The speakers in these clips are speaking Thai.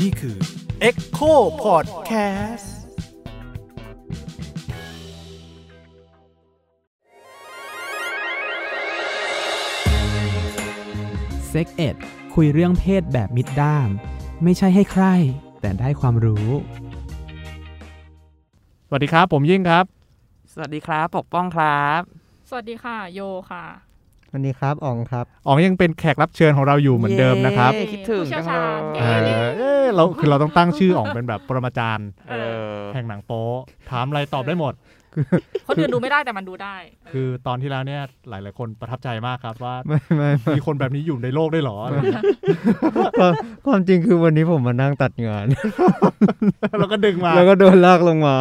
นี่คือ Echo Podcast เซ็กเอ็ดคุยเรื่องเพศแบบมิดด้าม ไม่ใช่ให้ใคร แต่ได้ความรู้ สวัสดีครับ ผมยิ่งครับ สวัสดีครับ ปกป้องครับ สวัสดีค่ะ โยค่ะ วันนี้ครับอ๋องครับอ๋องยังเป็นแขกรับเชิญของเราอยู่เหมือนเดิมนะครับเย้คิดถึงผู้เชี่จัยวงเลชาญยเย้เออเอ้ยเราคือเราต้องตั้งชื่ออ๋องเป็นแบบปรมาจารย์เออแห่งหนังโป๊ถามอะไรตอบได้หมดคนอื่นดูไม่ได้แต่มันดูได้ คือตอนที่แล้วเนี่ยหลาย ๆ คนประทับใจมากครับว่าไม่ไม่ไม่มีคนแบบนี้อยู่ในโลกได้วยเหรออะไรเงี้ยความความจริงคือวันนี้ผมมานั่งตัดงาน แล้วก็ดึงมา แล้วก็โดนลากลงมา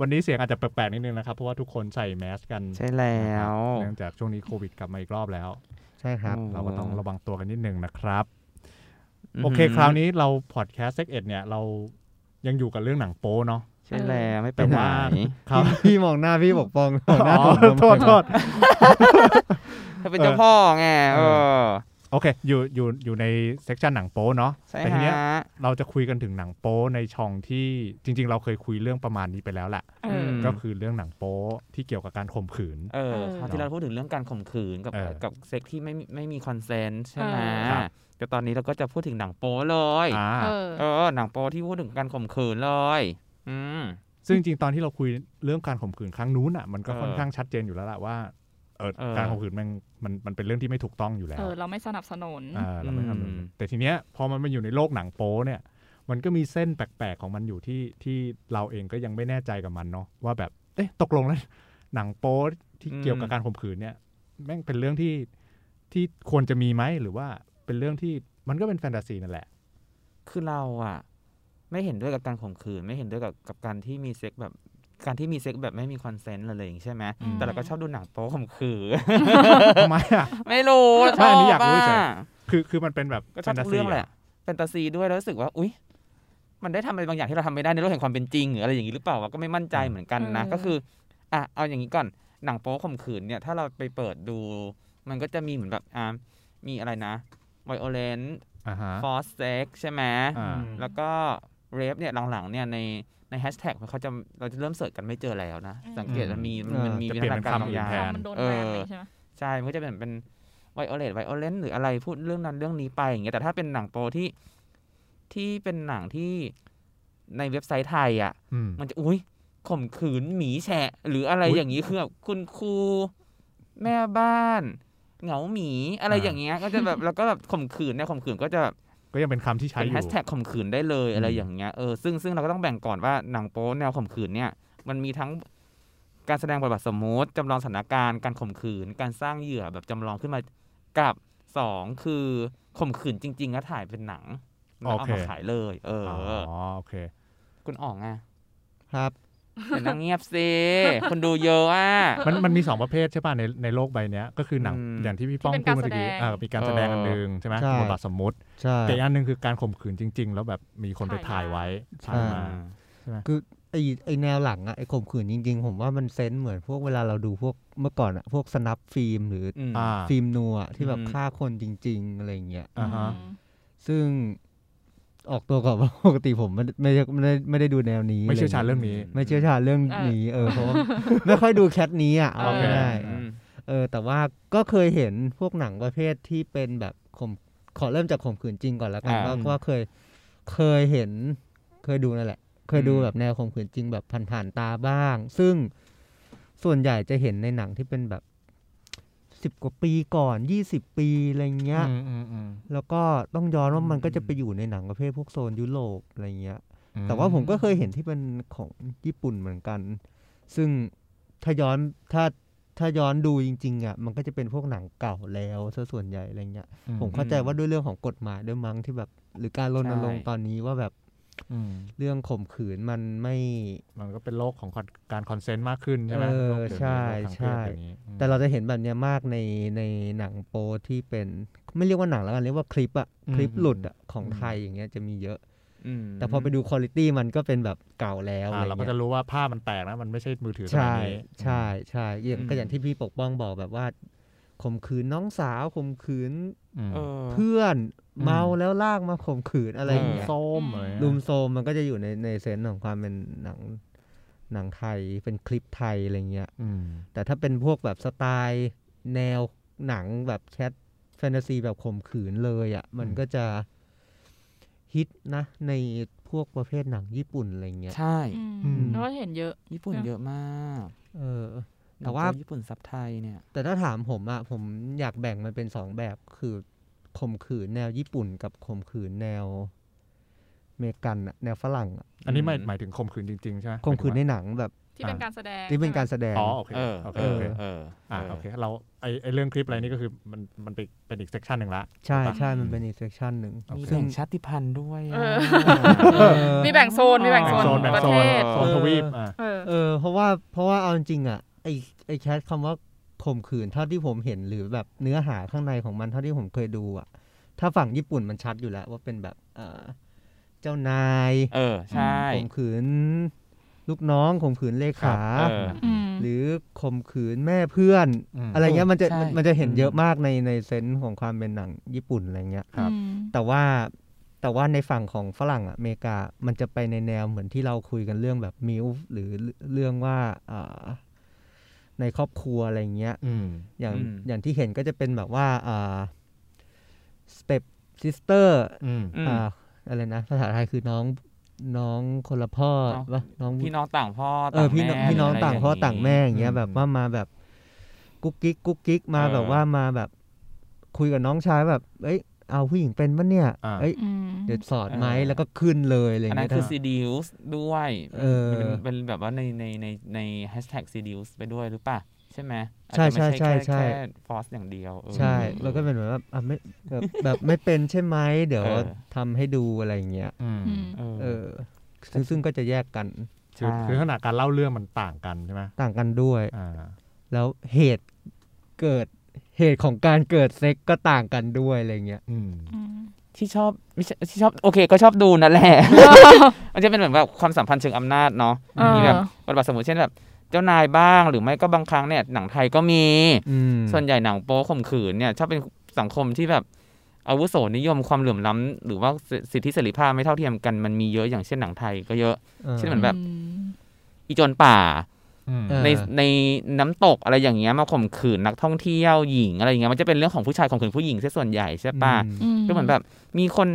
วันนี้เสียงอาจจะแปลกๆนิดนึงนะครับ เพราะว่าทุกคนใส่แมสกันใช่แล้วเนื่องจากช่วงนี้โควิดกลับมาอีกรอบแล้ว ใช่ครับ เราก็ต้องระวังตัวกันนิดนึงนะครับอืมโอเคคราวนี้เราพอดแคสต์ SEXed เนี่ยเรายังอยู่กับเรื่องหนังโป๊เนาะใช่แล้วไม่ไปแต่ไหนว่าครับพี่มองหน้าพี่ปกป้องมองหน้าอ๋อผมโทษโทษเธอเป็นเจ้าพ่อไงเออ โอเค อยู่อยู่อยู่ใน section หนังโป๊เนาะใช่แต่ทีเนี้ยฮะเราจะคุยกันถึงหนังโป๊ในช่องที่จริง ๆ เราเคยคุยเรื่องประมาณนี้ไปแล้วแหละเออก็คือเรื่องหนังโป๊ที่เกี่ยวกับการข่มขืนเออเออคราวที่เราพูดถึงเรื่องการข่มขืนกับเออกับเซ็กที่ไม่มีไม่มี consent ใช่ไหมเออครับแต่ตอนนี้เราก็จะพูดถึงหนังโป๊เลยอ่าเออเออหนังโป๊ที่พูดถึงการข่มขืนเลย อืมซึ่งจริงๆตอนที่เราคุยเรื่องการข่มขืนครั้งนู้นอะมันก็เออค่อนข้างชัดเจนอยู่แล้วแหละว่า เออเออการข่มขืนมันมันมันเป็นเรื่องที่ไม่ถูกต้องอยู่แล้วเออเราไม่สนับสนุนอ่าเราไม่ทำอืมแต่ทีเนี้ยพอมันมาอยู่ในโลกหนังโป๊เนี่ย มันก็มีเส้นแปลกๆของมันอยู่ที่ที่เราเองก็ยังไม่แน่ใจกับมันเนาะว่าแบบเอ๊ะตกลงแล้วหนังโป๊ที่เกี่ยวกับการข่มขืนเนี่ยแม่งเป็นเรื่องที่ที่ควรจะมีไหมหรือว่าเป็นเรื่องที่มันก็เป็นแฟนตาซีนั่นแหละ คือเราอะไม่เห็นด้วยกับการข่มขืน ไม่เห็นด้วยกับกับการที่มีเซ็กแบบ การที่มีเซ็กแบบไม่มี consent อะไรอย่างงี้ใช่ไหมอืมแต่เราก็ชอบดูหนังโป๊ข่มขืนทำไมอะไม่รู้ใช่ชอันอบนี้อยากรู้เฉยอะคือคือมันเป็นแบบก็แฟชอบนตาทุกซีเรื่องแหละแฟนตาซีด้วยแล้วรู้สึกว่าอุ๊ยมันได้ทำอะไรบางอย่างที่เราทำไม่ได้ในโลกแห่งความเป็นจริงหรืออะไรอย่างนี้หรือเปล่าวะก็ไม่มั่นใจเหมือนกันนะเออก็คืออะเอาอย่างนี้ก่อนหนังโป๊ข่มขืนเนี่ยถ้าเราไปเปิดดู มันก็จะมีเหมือนแบบอ่ามีอะไรนะ violent อ่าฮะ forced sex ใช่ไหมอ่าแล้วก็ rape เนี่ยหลังๆเนี่ยในใน แฮชแท็กเขาจะเราจะเริ่ม search กันไม่เจอแล้วนะ สังเกตมันมีมันมันมีจะวิเปลี่ยนธีเป็นการคำบางอื่อนย่างแทนมันโดนเออแบนเลยใช่ไหมใช่มันก็จะเป็นเป็นไวโอเลตไวโอเลนหรืออะไรพูดเรื่องนั้นเรื่องนี้ไปอย่างเงี้ยแต่ถ้าเป็นหนังโปรที่ที่เป็นหนังที่ในเว็บไซต์ไทยอะอืมมันจะอุ้ยข่มขืนหมีแฉะ หรืออะไรอุ๊ยอย่างนี้คือแบบคุณครูแม่บ้าน เหงาหมีอะไรอ่าอย่างเงี้ย ก็จะแบบแล้วก็แบบข่มขืนเนี่ยข่มขืนก็จะแบบ ก็ยังเป็นคำที่ใช้เป็นอแฮยู่ชแท็กข่มขืนได้เลยอะไรอืมอย่างเงี้ยเออซึ่งซึ่งเราก็ต้องแบ่งก่อนว่าหนังโป๊แนวข่มขืนเนี่ยมันมีทั้งการแสดงบทบาทสมมติจำลองสถานการณ์การข่มขืน การสร้างเหยื่อแบบจำลองขึ้นมากับสองคือข่มขืนจริงๆแล้วถ่ายเป็นหนังแล้วเอามาขายเลย เอออ๋ออโอเค คุณอ๋องอะครับ อย่านั่งเงียบสิคนดูเยอะอะมันมันมีสองประเภทใช่ป่ะในในโลกใบเนี้ยก็คือหนังอืมอย่างที่พี่ป้องที่เป็พูดนเมื่อกี้การแสดงเออมีการแสดงอันหนึ่งใช่ไหมใช่บทบาทสมมุติใช่แต่อีกอันหนึ่งคือการข่มขืนจริง ๆ แล้วแบบมีคนไปถ่ายไว้ใช่ถ่ายมาคือไอไอแนวหลังอะไอข่มขืนจริง ๆ ผมว่ามันเซนส์เหมือนพวกเวลาเราดูพวกเมื่อก่อนอะพวกสนับฟิล์มหรืออืมอ่าฟิล์มนัวอะที่แบบอืมฆ่าคนจริง ๆ อะไรอย่างเงี้ยอ่าฮะอืมซึ่ง ออกตัวก่อนว่าปกติผมไม่ไม่ไม่ได้ไม่ได้ดูแนวนี้ ไม่เชี่ยวชาญเรื่องนี้ ไม่เชี่ยวชาญเรื่องนี้ เออเพราะว่าไม่ค่อยดูแคทนี้อะเอาโอเคง่ายอืมๆเออ แต่ว่าก็เคยเห็นพวกหนังประเภทที่เป็นแบบข่มขอเริ่มจากข่มขืนจริงก่อนแล้วกันอ่าว่าว่าเคยเคยเห็น เคยดูนั่นแหละ เคยดูอืมแบบแนวข่มขืนจริงแบบผ่านๆตาบ้าง ซึ่งส่วนใหญ่จะเห็นในหนังที่เป็นแบบ สิบกว่าปีก่อนยี่สิบปีอะไรเงี้ยอืมอืมอืมแล้วก็ต้องย้อนว่ามันก็จะไปอยู่ในหนังประเภทพวกโซนยุโรปอะไรเงี้ย แต่ว่าผมก็เคยเห็นที่เป็นของญี่ปุ่นเหมือนกัน ซึ่งถ้าย้อนถ้าถ้าย้อนดูจริงๆอะมันก็จะเป็นพวกหนังเก่าแล้วซะส่วนใหญ่อะไรเงี้ยอืผมเข้าใจว่าด้วยเรื่องของกฎหมายด้วยมั้งที่แบบ หรือการรณรงค์ใช่ตอนนี้ว่าแบบอืม เรื่องข่มขืนมันไม่มันก็เป็นโลกของการคอนเซนต์มากขึ้นใช่ไหมเออโลกเดี๋ยวนี้ใช่โลกทางเพศใช่เดี๋ยวนี้อืมแต่เราจะเห็นแบบเนี้ยมากในในหนังโปที่เป็นไม่เรียกว่าหนังแล้วกันเรียกว่าคลิปอะคลิปหลุดอะของไทยอย่างเงี้ยจะมีเยอะอืมแต่พอไปดูคุณ i t y มันก็เป็นแบบเก่าแล้วอ่าอะไรเราก็เงี้ยจะรู้ว่าภาพมันแตกนะมันไม่ใช่มือถือสมัใช่ยนี้ใช่ใช่อย่างก็อย่างที่พี่ปกป้องบอกแบบว่า ข่มขืนน้องสาวข่มขืนอืมเออเพื่อนอืมเมาแล้วลากมาข่มขืนอะไรอย่างเงี้ยส้มอะไรเงี้ยลุมโซมมันก็จะอยู่ในในเซนส์ของความเป็นหนังหนังไทยเป็นคลิปไทยอะไรเงี้ยอืมแต่ถ้าเป็นพวกแบบสไตล์แนวหนังแบบแชทแฟนตาซีแบบข่มขืนเลยอะ่ะ มันก็จะฮิตนะ ในพวกประเภทหนังญี่ปุ่นอะไรเงี้ย ใช่อืมอืมแล้วก็เห็นเยอะ ญี่ปุ่นเนอะเยอะมาก เออหนั แต่งว่าโป๊ญี่ปุ่นซับไทยเนี่ย แต่ถ้าถามผมอะ่ะผมอยากแบ่งมันเป็นสองแบบคือข่มขืนแนวญี่ปุ่นกับข่มขืนแนวอเมริกันอะแนวฝรั่งอะอันนี้หมายอืมหมายถึงข่มขืนจริงๆใช่ไหมข่มขืนในหายถึงหนังแบบที่เป็นการแสดงที่เป็นการแสดงว่าอ๋อโอเคเออโอเคเอโออเคเอออ่าโอเคเราไอไอเรื่องคลิปอะไรนี่ก็คือมันมันเป็นเป็นอีกเซกชันหนึ่งละใช่ถูกปะใช่มันเป็นอีกเซกชันหนึ่งมีซึ่งแบ่งชาติพันธุ์ด้วยเออะอมีแบ่งโซนมีแบ่งแบ่งโซโซนนแบ่งประโซเทนศโซนทวีปอะเออเออเพราะว่าเพราะว่าเอาจริงๆอะ ไอไอแคสคำว่าข่มขืนเท่าที่ผมเห็นหรือแบบเนื้อหาข้างในของมันเท่าที่ผมเคยดูอะถ้าฝั่งญี่ปุ่นมันชัดอยู่แล้ว ว่าเป็นแบบเออเจ้านาย เออใช่ข่มขืน ลูกน้องข่มขืนเลขาเอออืมหรือข่มขืนแม่เพื่อนมอะไรเงี้ยมันจะใช่มันมันจะเห็นอืมเยอะมากในในเซนส์ของความเป็นหนังญี่ปุ่นอะไรเงี้ยครับอืมแต่ว่าแต่ว่าในฝั่งของฝรั่งอะอเมริกามันจะไปในแนวเหมือนที่เราคุยกันเรื่องแบบ MILF หรือเรื่องว่าอ่า ในครอบครัวอะไรเงี้ยอืมอย่างอืมอย่างที่เห็นก็จะเป็นแบบว่าอ่า stepsister อืมอืมอ่าอะไรนะภาษาไทยคือน้องน้องคนละพ่อน้องวะน้องพี่น้องต่างพ่อเออพี่น้องแม่พี่น้องหรืะไรต่างพ่อต่างแม่อย่างเงี้ยอืมแบบว่ามาแบบกุ๊กกิ๊กกุ๊กกิ๊กมาเออแบบว่ามาแบบคุยกับน้องชายแบบ เอ้ย เอาผู้หญิงเป็นปะเนี่ยอ่าเอ้ยอืมเดี๋ยวสอนไหมแล้วก็ขึ้นเลยอะไรอันนั้เงี้นยคือถ้า seduce ด้วยเออมันเป็นเป็นแบบว่าในในในใน hashtag seduce ไปด้วยหรือเปล่าใช่ไหมใช่อาจจะไม่ใช่ใช่แค่แค่ force อย่างเดียวเออใช่แล้วก็เป็นแบบว่าอะไม่แบบแบบไม่เป็นใช่ไหมเดี๋ยวเออทำให้ดูอะไรเงี้ยอืมอืมเออเออซึ่งซึ่งก็จะแยกกันคือใช่คือขนาดการเล่าเรื่องมันต่างกันใช่ไหมต่างกันด้วยอ่าแล้วเหตุเกิด เหตุของการเกิดเซ็กก็ต่างกันด้วยอะไรเงี้ยอืมอืมที่ชอบไม่ใช่ที่ชอบโอเค ก็ชอบดูนั่นแหละ มันจะเป็นเหมือนแบบความสัมพันธ์เชิงอำนาจเนาะเออมีแบบบทบาทสมมติเช่นแบบเจ้านายบ้างหรือไม่ก็บางครั้งเนี่ยหนังไทยก็มีอืมส่วนใหญ่หนังโป๊ข่มขืนเนี่ยชอบเป็นสังคมที่แบบอาวุโสนิยมความเหลื่อมล้ำหรือว่าสิทธิเสรีภาพไม่เท่าเทียมกันมันมีเยอะอย่างเช่นหนังไทยก็เยอะ เช่นเหมือนแบบ อีโจรป่าอืมเออ ในในน้ำตกอะไรอย่างเงี้ยมาข่มขืนนักท่องเที่ยวหญิงอะไรอย่างเงี้ยมันจะเป็นเรื่องของผู้ชายข่มขืนผู้หญิงซะส่วนใหญ่ใช่ปะอืมก็เหมือนแบบมีคน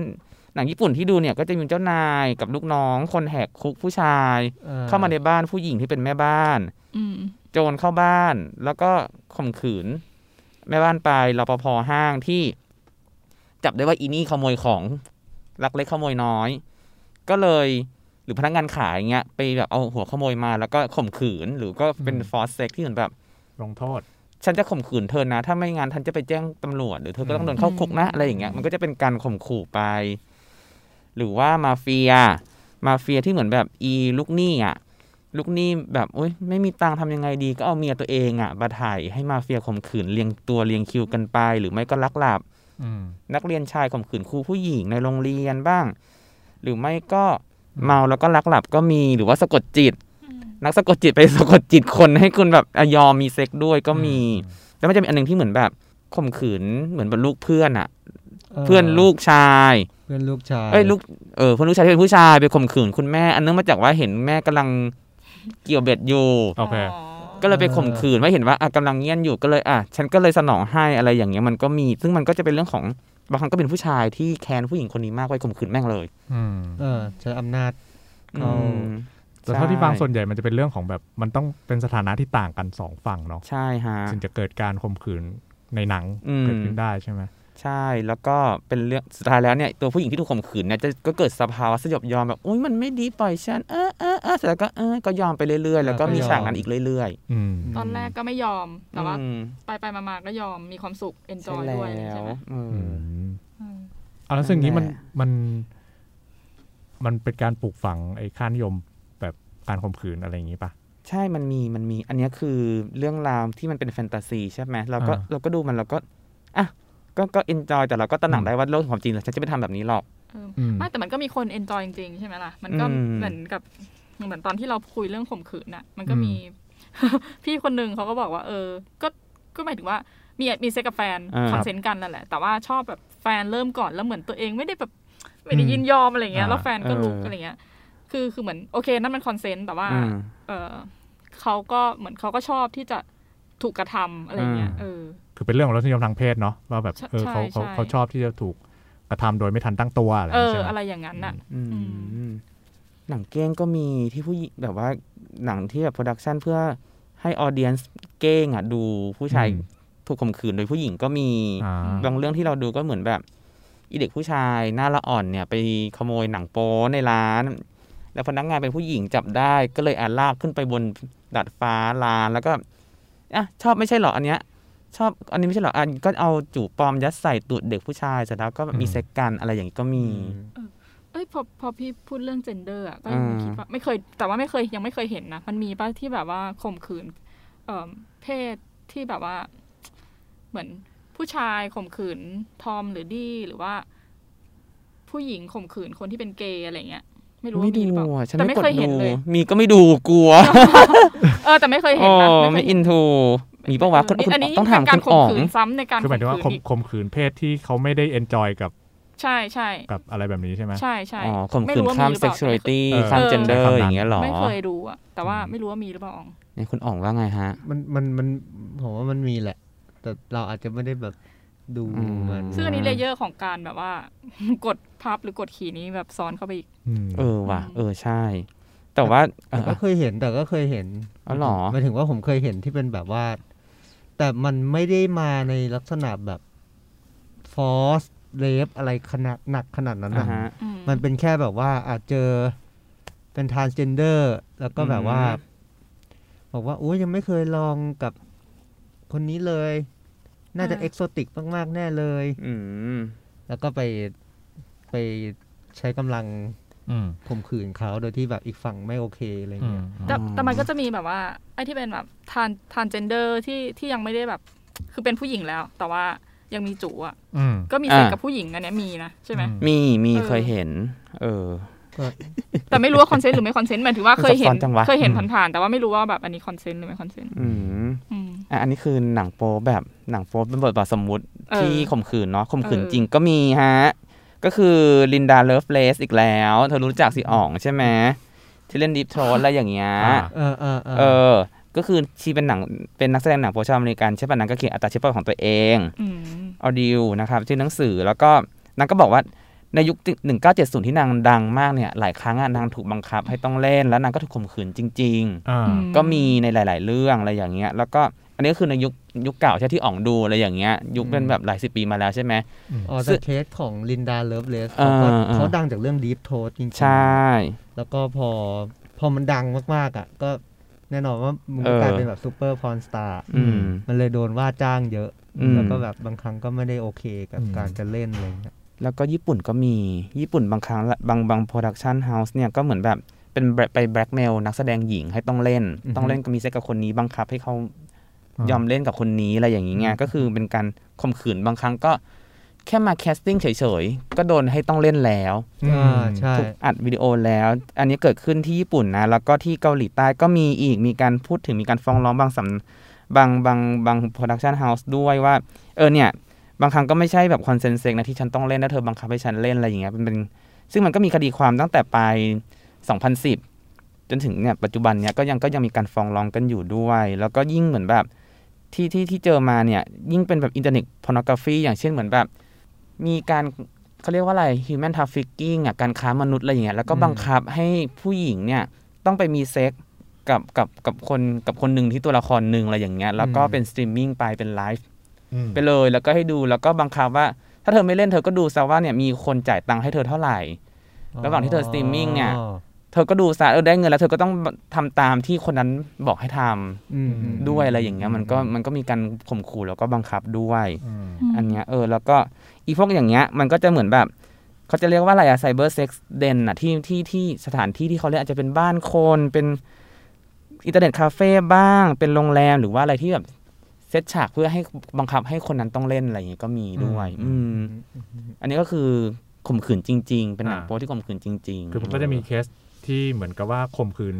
หนังญี่ปุ่นที่ดูเนี่ยก็จะมีเจ้านายกับลูกน้อง คนแหกคุกผู้ชายออเข้ามาในบ้านผู้หญิงที่เป็นแม่บ้านอืมโจรเข้าบ้าน แล้วก็ข่มขืน แม่บ้านไปรปภห้างที่ จับได้ว่าอีนี่ขโมยของลักเล็กขโมยน้อย ก็เลยห รือพนักงานขายเงี้ยไปแบบเอาหัวขโมยมาแล้วก็ข่มขืนหรือก็เป็น forced sex ที่เหมือนแบบลงโทษ ฉันจะข่มขืนเธอนะ ถ้าไม่งั้นฉันจะไปแจ้งตำรวจหรือเธอก็ต้องโดนเข้าคุกนะอะไรอย่างเงี้ยมันก็จะเป็นการข่มขู่ไป หรือว่ามาเฟีย มาเฟียที่เหมือนแบบอีลูกหนี้อะลูกหนี้แบบโอ๊ยไม่มีตังค์ทำยังไงดี ก็เอาเมียตัวเองอะมาถ่ายให้มาเฟียข่มขืนเรียงตัวเรียงคิวกันไป หรือไม่ก็ลักหลับอืมนักเรียนชายข่มขืนครูผู้หญิงในโรงเรียนบ้าง หรือไม่ก็ เมาแล้วก็ลักหลับก็มีหรือว่าสะกดจิต นักสะกดจิตไปสะกดจิตคนให้คุณแบบอะยอมมีเซ็กด้วยก็มี แล้วมันจะมีอันหนึ่งที่เหมือนแบบข่มขืนเหมือนแบบลูกเพื่อนอะเพื่อนลูกชาย เพื่อนลูกชายเอ้ยลูกเออเพื่อนลูกชายที่เป็นผู้ชายไปข่มขืนคุณแม่ อันเนื่องมาจากว่าเห็นแม่กำลังเกี่ยวเบ็ดอยู่โอเคก็เลยไปข่มขืนว่าเห็นว่าอะกำลังเงียนอยู่ก็เลยอะฉันก็เลยสนองให้อะไรอย่างเงี้ยมันก็มี ซึ่งมันก็จะเป็นเรื่องของ บางครั้งก็เป็นผู้ชายที่แค้นผู้หญิงคนนี้มากไปข่มขืนแม่งเลยอืมเออใช้อำนาจเขาอืมแต่เท่าที่ฟังใช่ส่วนใหญ่มันจะเป็นเรื่องของแบบมันต้องเป็นสถานะที่ต่างกันสองฝั่งเนาะใช่ฮะถึงจะเกิดการข่มขืนในหนังอืมเกิดขึ้นได้ใช่ไหม ใช่แล้วก็เป็นเรื่องสุดท้ายแล้วเนี่ยตัวผู้หญิงที่ถูกข่มขืนเนี่ยจะก็เกิดสภาวะสยบยอมแบบอุ้ยมันไม่ดีปล่อยฉันเออเออเออเสร็จแล้วก็เออก็ยอมไปเรื่อยๆ แล้วก็มีฉากนั้นอีกเรื่อยอืมตอนแรกก็ไม่ยอมๆแต่ว่าอืมไปไปๆมาๆก็ยอมมีความสุขเอนจใช่แล้วด้วยใช่ไหมเอออืมอืมเอาแล้วสิ่งนี้มันนั่นแหละมัน มันเป็นการปลูกฝังไอ้ค่านิยมแบบการข่มขืนอะไรอย่างนี้ปะใช่มันมีมันมี อันเนี้ยคือเรื่องราวที่มันเป็นแฟนตาซีใช่ไหมเราก็อ่าเราก็ดูมันเราก็อะ ก็ก็ enjoy แต่เราก็ตระหนัอืกมได้ว่าโลกความจริงแล้วฉันจะไม่ทำแบบนี้หรอกเอออืมไม่แต่มันก็มีคน enjoy จริงๆใช่ไหมล่ะ มันก็อืมเหมือนกับเหมือนตอนที่เราคุยเรื่องข่มขืนน่ะ มันก็อืมมีพี่คนหนึ่งเขาก็บอกว่า เออ ก็ก็หมายถึงว่ามีมีเซ็กกับแฟนอ่า consent กันนั่นแหละ แต่ว่าชอบแบบแฟนเริ่มก่อนแล้วเหมือนตัวเองไม่ได้แบบไม่ได้ยินยอมอะไรเงี้ยอ่าแล้วแฟนก็ลุกเออออะไรเงี้ย คือคือเหมือนโอเคนั่นมัน consent แต่ว่าอืมเออเขาก็เหมือนเขาก็ชอบที่จะถูกกระทำอะไรเงี้ยอ่าเออ คือเป็นเรื่องของรสนิยมทางเพศเนาะว่าแบบใช่เออเขาเขาใช่เขาชอบที่จะถูกกระทำโดยไม่ทันตั้งตัวอะไรอย่างองี้เออใช่ไหมอะไรอย่างนั้นน่ะอืมอืมหนังเก้งก็มีที่ผู้หญิงแบบว่าหนังที่แบบ production เพื่อให้ audience เก้งอะดูผู้ชายอืมถูกข่มขืนโดยผู้หญิงก็มีอ่าบางเรื่องที่เราดูก็เหมือนแบบอีเด็กผู้ชายหน้าละอ่อนเนี่ย ไปขโมยหนังโป๊ในร้าน แล้วพนักงานเป็นผู้หญิงจับได้ ก็เลยอาลากขึ้นไปบนดาดฟ้าร้านแล้วก็อะชอบไม่ใช่เหรออันเนี้ย ชอบอันนี้ไม่ใช่เหรออันก็เอาจู่ปลอมยัดใส่ตูดเด็กผู้ชายเสร็จแล้วก็มีเซ็กกันอะไรอย่างนี้ก็มีเอ้ยพอพอพี่พูดเรื่องเจนเดอร์อะก็อ่าคิดว่าไม่เคย แต่ว่าไม่เคยยังไม่เคยเห็นนะ มันมีป่ะที่แบบว่าข่มขืนเอ่อเพศที่แบบว่า เหมือนผู้ชายข่มขืนทอมหรือดี้หรือว่า ผู้หญิงข่มขืนคนที่เป็นเกย์อะไรเงี้ยไม่รู้ไม่ว่ามีดูหรือเปล่าอะฉันแต่ไม่ไม่กดเคยเห็นดูเลย มีก็ไม่ดูกลัว เออ แต่ไม่เคยเห็โอ้นนะเคยไม่เห็อินทู มีปะวะคุณอันนี้ต้องถามเป็นกาคุรณข่อ๋มองขืนซ้ำในการคือหมายถึงว่าข่ข่มมขืนอีกข่มขืนเพศที่เขาไม่ได้เอนจอยกับใช่ใช่กับอะไรแบบนี้ใช่ไหมใช่ใช่อ๋อข่มไม่ขืนรู้ว่าข้ามมีหรือเปล่า sexuality เออข้ามเออ gender ใช้คำนั้นอย่างเงี้ยหรอไม่เคยดูอะแต่ว่าไม่รู้ว่ามีหรือเปล่าอ๋องเนี่ยคุณอ๋องว่าไงฮะ มันมันมันผมว่ามันมีแหละ แต่เราอาจจะไม่ได้แบบดูอืมมันซึ่งอันนี้เลเยอร์ของการแบบว่า กดพับหรือกดขี่นี้แบบซ้อนเข้าไปอีกอืมเออว่ะ เออใช่ แต่ว่าเอแต่อก็เคยเห็นแต่ก็เคยเห็นอ๋อเหรอหมายถึงว่าผมเคยเห็นที่เป็นแบบว่า แต่มันไม่ได้มาในลักษณะแบบ forced rape อะไรขนาดหนักขนาดนั้นอ่านะฮะอืมมันเป็นแค่แบบว่าอาจเจอเป็น transgender แล้วก็แบบว่า อืม บอกว่าโอ้ยยังไม่เคยลองกับคนนี้เลย น่าจะ exotic มาก ๆ แน่เลย อืม แล้วก็ไปไปใช้กำลังอืม ข่มขืนเขาโดยที่แบบอีกฝั่งไม่โอเคอะไรอืมเงี้ยแต่แต่มันก็จะมีแบบว่าไอ้ที่เป็นแบบ trans transgender ที่ที่ยังไม่ได้แบบ คือเป็นผู้หญิงแล้ว แต่ว่ายังมีจู๋อะอืมก็มีเซ็กอ่ากับผู้หญิงอันเนี้ยมีนะใช่ไหมอืมมีมีเออเคยเห็น เออแต่ไม่รู้ว่า consent หรือไม่ consent หมายถึงว่าเคยเห็นซับซ้อนจังวะเคยเห็นอืมผ่านๆแต่ว่าไม่รู้ว่าแบบอันนี้ consent หรือไม่ consent อืมอืมอะอันนี้คือหนังโป๊แบบหนังโป๊เป็นบทบาทสมมุติเออที่ข่มขืนเนาะข่มขืนเออจริงก็มีฮะ ก็คือ Linda Lovelace อีกแล้ว เธอรู้จักสิอ๋องใช่ไหมที่เล่น Deep Throat อะไรอย่างเงี้ยอ่าเออเออเออเออ ก็คือชีเป็นหนังเป็นนักแสดงหนังโป๊ชาวอเมริกันใช่ป่ะนางก็เขียนอัตราชีพประวัติของตัวเองอืมออดิวนะครับชื่อหนังสือแล้วก็นางก็บอกว่าในยุค 1970 ที่นางดังมากเนี่ย หลายครั้งอะนางถูกบังคับให้ต้องเล่น แล้วนางก็ถูกข่มขืนจริงอ่าอืๆก็มีในหลาย ๆ เรื่องอะไรอย่างเงี้ย แล้วก็อั นนี้ก็คือในยุคยุคเก่าใช่ที่อ่องดูอะไรอย่างเงี้ย ยุคเป็นแบบหลายสิบปีมาแล้วใช่ไหมอ๋อแต่ซึ่งเคสของ Linda Lovelace เออเขาก็เออเขาดังจากเรื่อง Deep Throat จริงๆใช่ แล้วก็พอพอมันดังมากๆอะก็แน่นอนว่ามึงเออกลายเป็นแบบ super porn star อืมมันเลยโดนว่าจ้างเยอะอืมแล้วก็แบบบางครั้งก็ไม่ได้โอเคกับอืมการจะเล่นอะไรเงี้ยแล้วก็ญี่ปุ่นก็มีญี่ปุ่นบางครั้งละบางบาง production house เนี่ยก็เหมือนแบบเป็นแบบไปแบล็กเมลนักแสดงหญิงให้ต้องเล่น ต้องเล่นกับมีเซ็กกับคนนี้บังคับให้เขา ยอมเล่นกับคนนี้อะไรอย่างนี้ไงก็คือเป็นการข่มขืนบางครั้งก็แค่มา casting เฉยๆ ก็โดนให้ต้องเล่นแล้วอ่าใช่ถูกอัดวิดีโอแล้ว อันนี้เกิดขึ้นที่ญี่ปุ่นนะ แล้วก็ที่เกาหลีใต้ก็มีอีก มีการพูดถึงมีการฟ้องร้องบางสำบางบางบาง production house ด้วยว่า เออเนี่ย บางครั้งก็ไม่ใช่แบบ consent sex นะที่ฉันต้องเล่นแล้วเธอบังคับให้ฉันเล่นอะไรอย่างเงี้ย เป็นเป็น ซึ่งมันก็มีคดีความตั้งแต่ปลาย 2010 จนถึงเนี่ยปัจจุบันเนี่ยก็ยังก็ยังมีการฟ้องร้องกันอยู่ด้วย แล้วก็ยิ่งเหมือนแบบ ที่ที่ที่เจอมาเนี่ย ยิ่งเป็นแบบ internet pornography อย่างเช่นเหมือนแบบ มีการเขาเรียกว่าอะไร human trafficking อะการค้ามนุษย์อะไรอย่างเงี้ยแล้วก็บังคับให้ผู้หญิงเนี่ยต้องไปมีเซ็กกับกับกับคนกับคนหนึ่งที่ตัวละครหนึ่งอะไรอย่างเงี้ยแล้วก็เป็นสตรีมมิ่งไปเป็นไลฟ์อืมไปเลยแล้วก็ให้ดูแล้วก็บังคับว่า ถ้าเธอไม่เล่นเธอก็ดูซะว่าเนี่ยมีคนจ่ายตังค์ให้เธอเท่าไหร่ ระหว่างที่เธอสตรีมมิ่งเนี่ยอ๋อ เธอก็ดูซะเออได้เงินแล้วเธอก็ต้องทำตามที่คนนั้นบอกให้ทำอืมอืมด้วยอะไรอย่างเงี้ยมันก็มันก็มีการข่มขู่แล้วก็บังคับด้วยอืมอันเนี้ยเออแล้วก็อีพวกอย่างเงี้ยมันก็จะเหมือนแบบเขาจะเรียกว่าอะไรอะ cybersex den อะที่ที่ที่สถานที่ที่เขาเรียกอาจจะเป็นบ้านคนเป็นอินเทอร์เน็ตคาเฟ่บ้าง เป็นโรงแรมหรือว่าอะไรที่แบบเซตฉากเพื่อให้บังคับให้คนนั้นต้องเล่นอะไรอย่างเงี้ยก็มีด้วย อืม อันนี้ก็คือข่มขืนจริง ๆ เป็นหนังอ่าโป๊ที่ข่มขืนจริง ๆ คือมันก็จะมีเคส ที่เหมือนกับว่าข่มขืน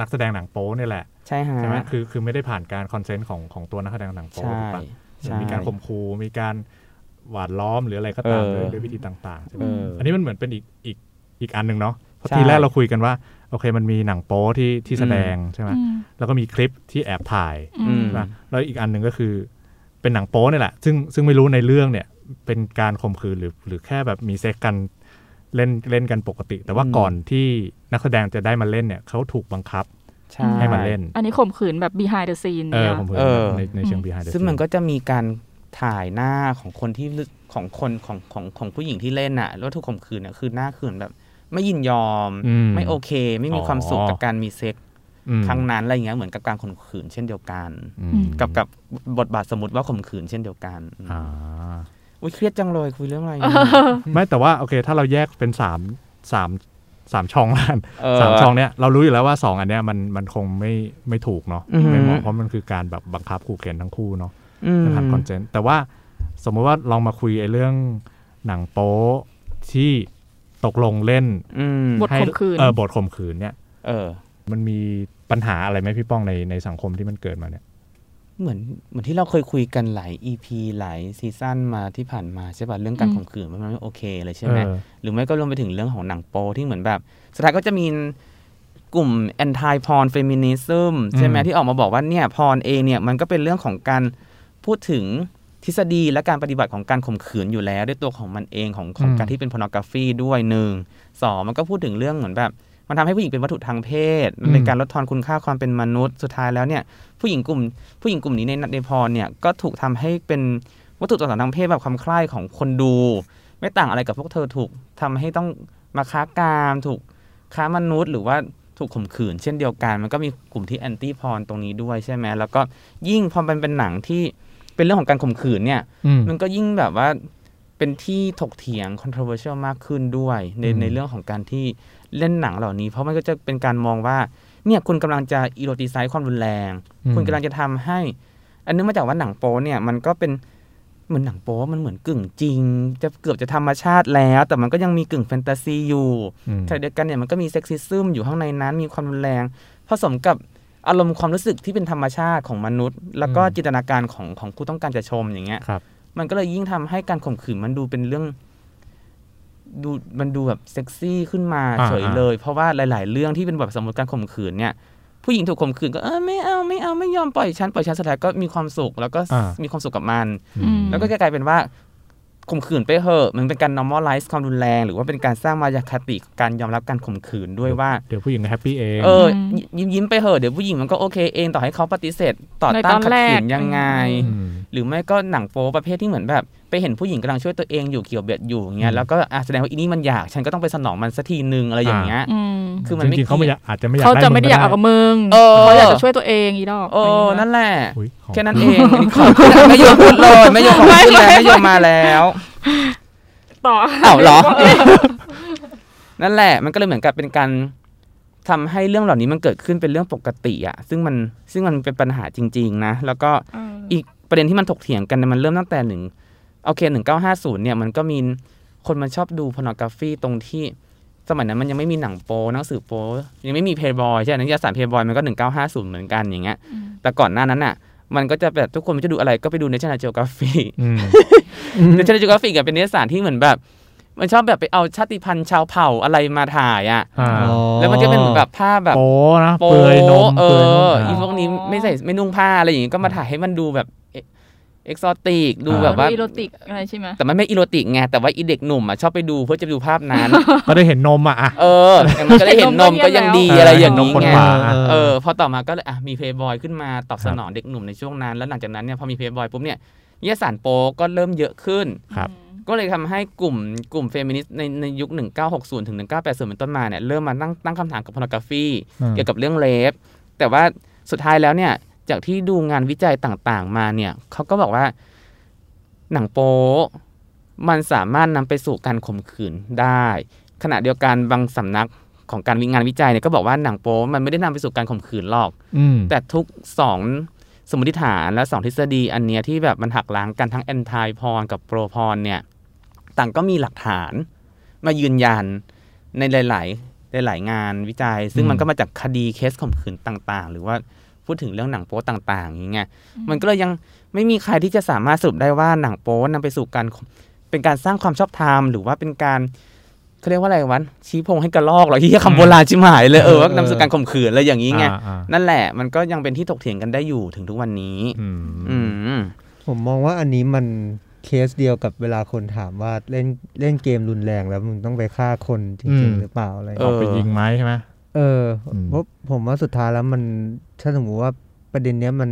นักแสดงหนังโป๊เนี่ยแหละ ใช่ฮะใช่ไหมคือคือไม่ได้ผ่านการคอนเซนต์ของของตัวนักแสดงหนังโป๊ใช่ถูกปะใช่มีการข่มขู่มีการหวาดล้อมหรืออะไรก็ตามเออด้วยด้วยวิธีต่างๆใช่ไหมเอออันนี้มันเหมือนเป็นอีกอีกอีกอันหนึ่งเนาะเพราะใช่ทีแรกเราคุยกันว่าโอเคมันมีหนังโป๊ที่ที่แสดงใช่ไหมอืมแล้วก็มีคลิปที่แอบถ่ายอืมใช่ปะแล้วอีกอันหนึ่งก็คือเป็นหนังโป๊นี่แหละ ซึ่งซึ่งไม่รู้ในเรื่องเนี่ยเป็นการข่มขืนหรือหรือแค่แบบมีเซ็กกัน เล่นเล่นกันปกติ แต่ว่าอืมก่อนที่นักแสดงจะได้มาเล่นเนี่ยเขาถูกบังคับใช่ให้มาเล่น อันนี้ข่มขืนแบบ behind the scene เออเนี่ยข่มขืนเออในในเชิง behind the ซึ่งมัน scene ก็จะมีการถ่ายหน้าของคนที่ลึกของคนของของของผู้หญิงที่เล่นน่ะแล้วถูกข่มขืนน่ะคือหน้าขืนแบบ ไม่ยินยอมอืมไม่โอเค ไม่มีอ๋อความสุขกับการมีเซ็กอืมครั้งนั้นอะไรอย่างเงี้ยเหมือนกับการข่มขืนเช่นเดียวกันอืมกับกับบทบาทสมมติว่าข่มขืนเช่นเดียวกัน อ่าอุ้ยเครียดจังเลยคุยเรื่องอะไรไม่แต่ว่าโอเค ถ้าเราแยกเป็นสามสามสามช่องละกันเออสามช่องเนี้ยเรารู้อยู่แล้วว่าสองอันเนี้ยมันมันคงไม่ไม่ถูกเนาะอือหือไม่เหมาะเพราะมันคือการแบบบังคับขู่เข็นทั้งคู่เนาะอืมผ่านคอนเทนต์แต่ว่าสมมติว่าลองมาคุยไอ้เรื่องหนังโป๊ที่ตกลงเล่นอืมบทให้ข่มขืนเออบทข่มขืนเนี่ย เออ มันมีปัญหาอะไรไหมพี่ป้องในในสังคมที่มันเกิดมาเนี่ย เหมือนเหมือนที่เราเคยคุยกันหลาย EP หลายซีซั่นมาที่ผ่านมาใช่ป่ะเรื่องการอืมข่มขืนมันไม่โอเคเลยใช่ไหมเออหรือไม่ก็รวมไปถึงเรื่องของหนังโปที่เหมือนแบบ สุดท้ายก็จะมีกลุ่ม anti porn feminism ใช่ไหมอืมที่ออกมาบอกว่าเนี่ยพรเองเนี่ยมันก็เป็นเรื่องของการพูดถึงทฤษฎีและการปฏิบัติของการข่มขืนอยู่แล้ว ด้วยตัวของมันเองของของการที่เป็น pornography ด้วยหนึ่งสองมันก็พูดถึงเรื่องเหมือนแบบ มันทำให้ผู้หญิงเป็นวัตถุทางเพศมันเป็นการลดทอนคุณค่าความเป็นมนุษย์สุดท้ายแล้วเนี่ยผู้หญิงกลุ่ม ผู้หญิงกลุ่มนี้ในในพรเนี่ยก็ถูกทำให้เป็นวัตถุต่อสารทางเพศแบบความใคร่ของคนดู ไม่ต่างอะไรกับพวกเธอถูกทำให้ต้องมาค้ากามถูกค้ามนุษย์ หรือว่าถูกข่มขืน เช่นเดียวกัน มันก็มีกลุ่มที่แอนตี้พรตรงนี้ด้วยใช่ไหมแล้วก็ยิ่งพอมันเป็นหนังที่เป็นเรื่องของการข่มขืนเนี่ยอืมมันก็ยิ่งแบบว่าเป็นที่ถกเถียง controversial มากขึ้นด้วย ในอืมในเรื่องของการที่ เล่นหนังเหล่านี้ เพราะมันก็จะเป็นการมองว่าเนี่ยคุณกำลังจะ eroticize ความรุนแรง คุณกำลังจะทำให้ อันนึกมาจากว่าหนังโป๊เนี่ยมันก็เป็นเหมือนหนังโป๊มันเหมือนกึ่งจริง จะเกือบจะธรรมชาติแล้ว แต่มันก็ยังมีกึ่งแฟนตาซีอยู่อืมขณะเดียวกันเนี่ยมันก็มี sexism อยู่ข้างในนั้นมีความรุนแรง ผสมกับอารมณ์ความรู้สึกที่เป็นธรรมชาติของมนุษย์ แล้วก็อืมจินตนาการของของผู้ต้องการจะชมอย่างเงี้ยครับมันก็เลยยิ่งทำให้การข่มขืนมันดูเป็นเรื่อง ดูมันดูแบบเซ็กซี่ขึ้นมาอ่าเฉยเลย เพราะว่าหลาย ๆ เรื่องที่เป็นแบบสมมติการข่มขืนเนี่ยผู้หญิงถูกข่มขืนก็เออไม่เอาไม่เอาไม่ยอมปล่อยฉันปล่อยฉันสุดท้ายก็มีความสุขแล้วก็อ่ามีความสุขกับมันอืมแล้วก็กลายเป็นว่าข่มขืนไปเหอะมันเป็นการ normalize ความรุนแรง หรือว่าเป็นการสร้างมายาคติการยอมรับการข่มขืนด้วยว่าเดี๋ยวผู้หญิงแฮปปี้เองเอออืมยิ้มยิ้มไปเหอะเดี๋ยวผู้หญิงมันก็โอเคเองต่อให้เขาปฏิเสธต่อในต้าตนอนขัดแรกขืนยังไงอืม หรือไม่ก็หนังโป๊ประเภทที่เหมือนแบบ ไปเห็นผู้หญิงกำลังช่วยตัวเองอยู่เกี่ยวเบียดอยู่อย่างเงี้อืยมแล้วก็อะแสดงว่าอีนี่มันอยาก ฉันก็ต้องไปสนองมันสักทีนึงอะไรอย่างเงี้ยอืมคือมันไม่จริงๆเขาไม่อยากอาจจะไม่อยากเขาจะงไม่ได้อยากเอากับมึงเออเขาอยากจะช่วยตัวเองอีดอกโอ้นั่นแหละอุ๊ยของแค่นั้นเองอันนี้ขอไม่ยอมพูดเลยไม่ยอมของขึ้นแล้วไม่ยอมมาแล้วต่ออ้าวเหรอ นั่นแหละ มันก็เลยเหมือนกับเป็นการทำให้เรื่องเหล่านี้มันเกิดขึ้นเป็นเรื่องปกติอะซึ่งมันซึ่งมันเป็นปัญหาจริง ๆ นะ แล้วก็เอออีก ประเด็นที่มันถกเถียงกันเนี่ยมันเริ่มตั้งแต่หนึ่งโอเคหนึ่งเก้าห้าศูนย์เนี่ยมันก็มีคนมันชอบดูพอนกราฟีตรงที่สมัยนั้นมันยังไม่มีหนังโป๊หนังสือโป๊ยังไม่มีเพย์บอยใช่ไหมนิตยสารเพย์บอยมันก็หนึ่งเก้าห้าศูนย์เหมือนกันอย่างเงี้ยอืมแต่ก่อนหน้านั้นอะมันก็จะแบบทุกคนมันจะดูอะไรก็ไปดูในช n น l Geography อืมในช n น l Geography กับเป็นนิตยสารที่เหมือนแบบ มันชอบแบบไปเอาชาติพันธุ์ชาวเผ่าอะไรมาถ่ายอะอ่าแล้วมันจะเป็นเหมือนแบบภาพแบบโป๊นะโป๊เปลือยนมเอเปลือยนมอีพวกนี้ไม่ใส่ไม่นุ่งผ้าอะไรอย่างงี้ก็มาถ่ายให้มันดูแบบ exotic ดูแบบว่าอีโรติกอะไรใช่ไหมแต่มันไม่ erotic ไงแต่ว่าอีเด็กหนุ่มอะชอบไปดูเพื่อจะดูภาพนั้นก็ได้เห็นนมอะอะเออแต่มันก็ได้เห็นนมก็ยังดีอะไรอย่างนมนี้คนไงหวาเออพอต่อมาก็เลยอะมีเพย์บอยขึ้นมาตอบสนองเด็กหนุ่มในช่วงนั้น แล้วหลังจากนั้นเนี่ยพอมีเพย์บอยปุ๊บเนี่ยนิตยสารโป๊ก็เริ่มเยอะขึ้นครับก็เลยทำให้กลุ่มกลุ่มเฟมินิสต์ในในยุค 1960 ถึง 1980 เป็นต้นมาเนี่ยเริ่มมาตั้งตั้งคำถามกับพ o นกราฟีอืมเกี่ยวกับเรื่องเลฟแต่ว่าสุดท้ายแล้วเนี่ย จากที่ดูงานวิจัยต่างๆ มาเนี่ยเขาก็บอกว่า หนังโป๊มันสามารถนำไปสู่การข่มขืนได้ ขณะเดียวกันบางสำนักของการวิงานวิจัยเนี่ยก็บอกว่าหนังโป๊มันไม่ได้นำไปสู่การข่มขืนหรอกอืมแต่ทุกสองสมมติฐานและสองทฤษฎีอันเนี้ยที่แบบมันหักล้างกันทั้งแอนทายพรกับโปรพรเนี่ย ต่างก็มีหลักฐานมายืนยันในหลาย ๆ หลาย ๆ งานวิจัย ซึ่งอืมมันก็มาจากคดีเคสข่มขืนต่าง ๆ หรือว่า พพูดถึงเรื่องหนังโป๊ต่าง ๆ อย่างเงี้ยมันก็เลยยังไม่มีใครที่จะสามารถสรุปได้ว่าหนังโป๊นำไปสู่การเป็นการสร้างความชอบธรรมหรือว่าเป็นการเขาเรียกว่าอะไรวันชี้พงให้กระลอกเหรอที่คำโบราณชิมหายเลยเออว่านำสู่การข่มขืนอะไรอย่างนี้ไงอ่าอ่านั่นแหละมันก็ยังเป็นที่ถกเถียงกันได้อยู่ถึงทุกวันนี้อืมอืมผมมองว่าอันนี้มันเคสเดียวกับเวลาคนถามว่าเล่นเล่นเกมรุนแรงแล้วมึงต้องไปฆ่าคนจริงๆหรือเปล่าอะไรอเงี้ยอกไปยิงไหมใช่ไหม เอออมเพราะผมว่าสุดท้ายแล้วมันถ้าสมมติว่าประเด็นเนี้ยมัน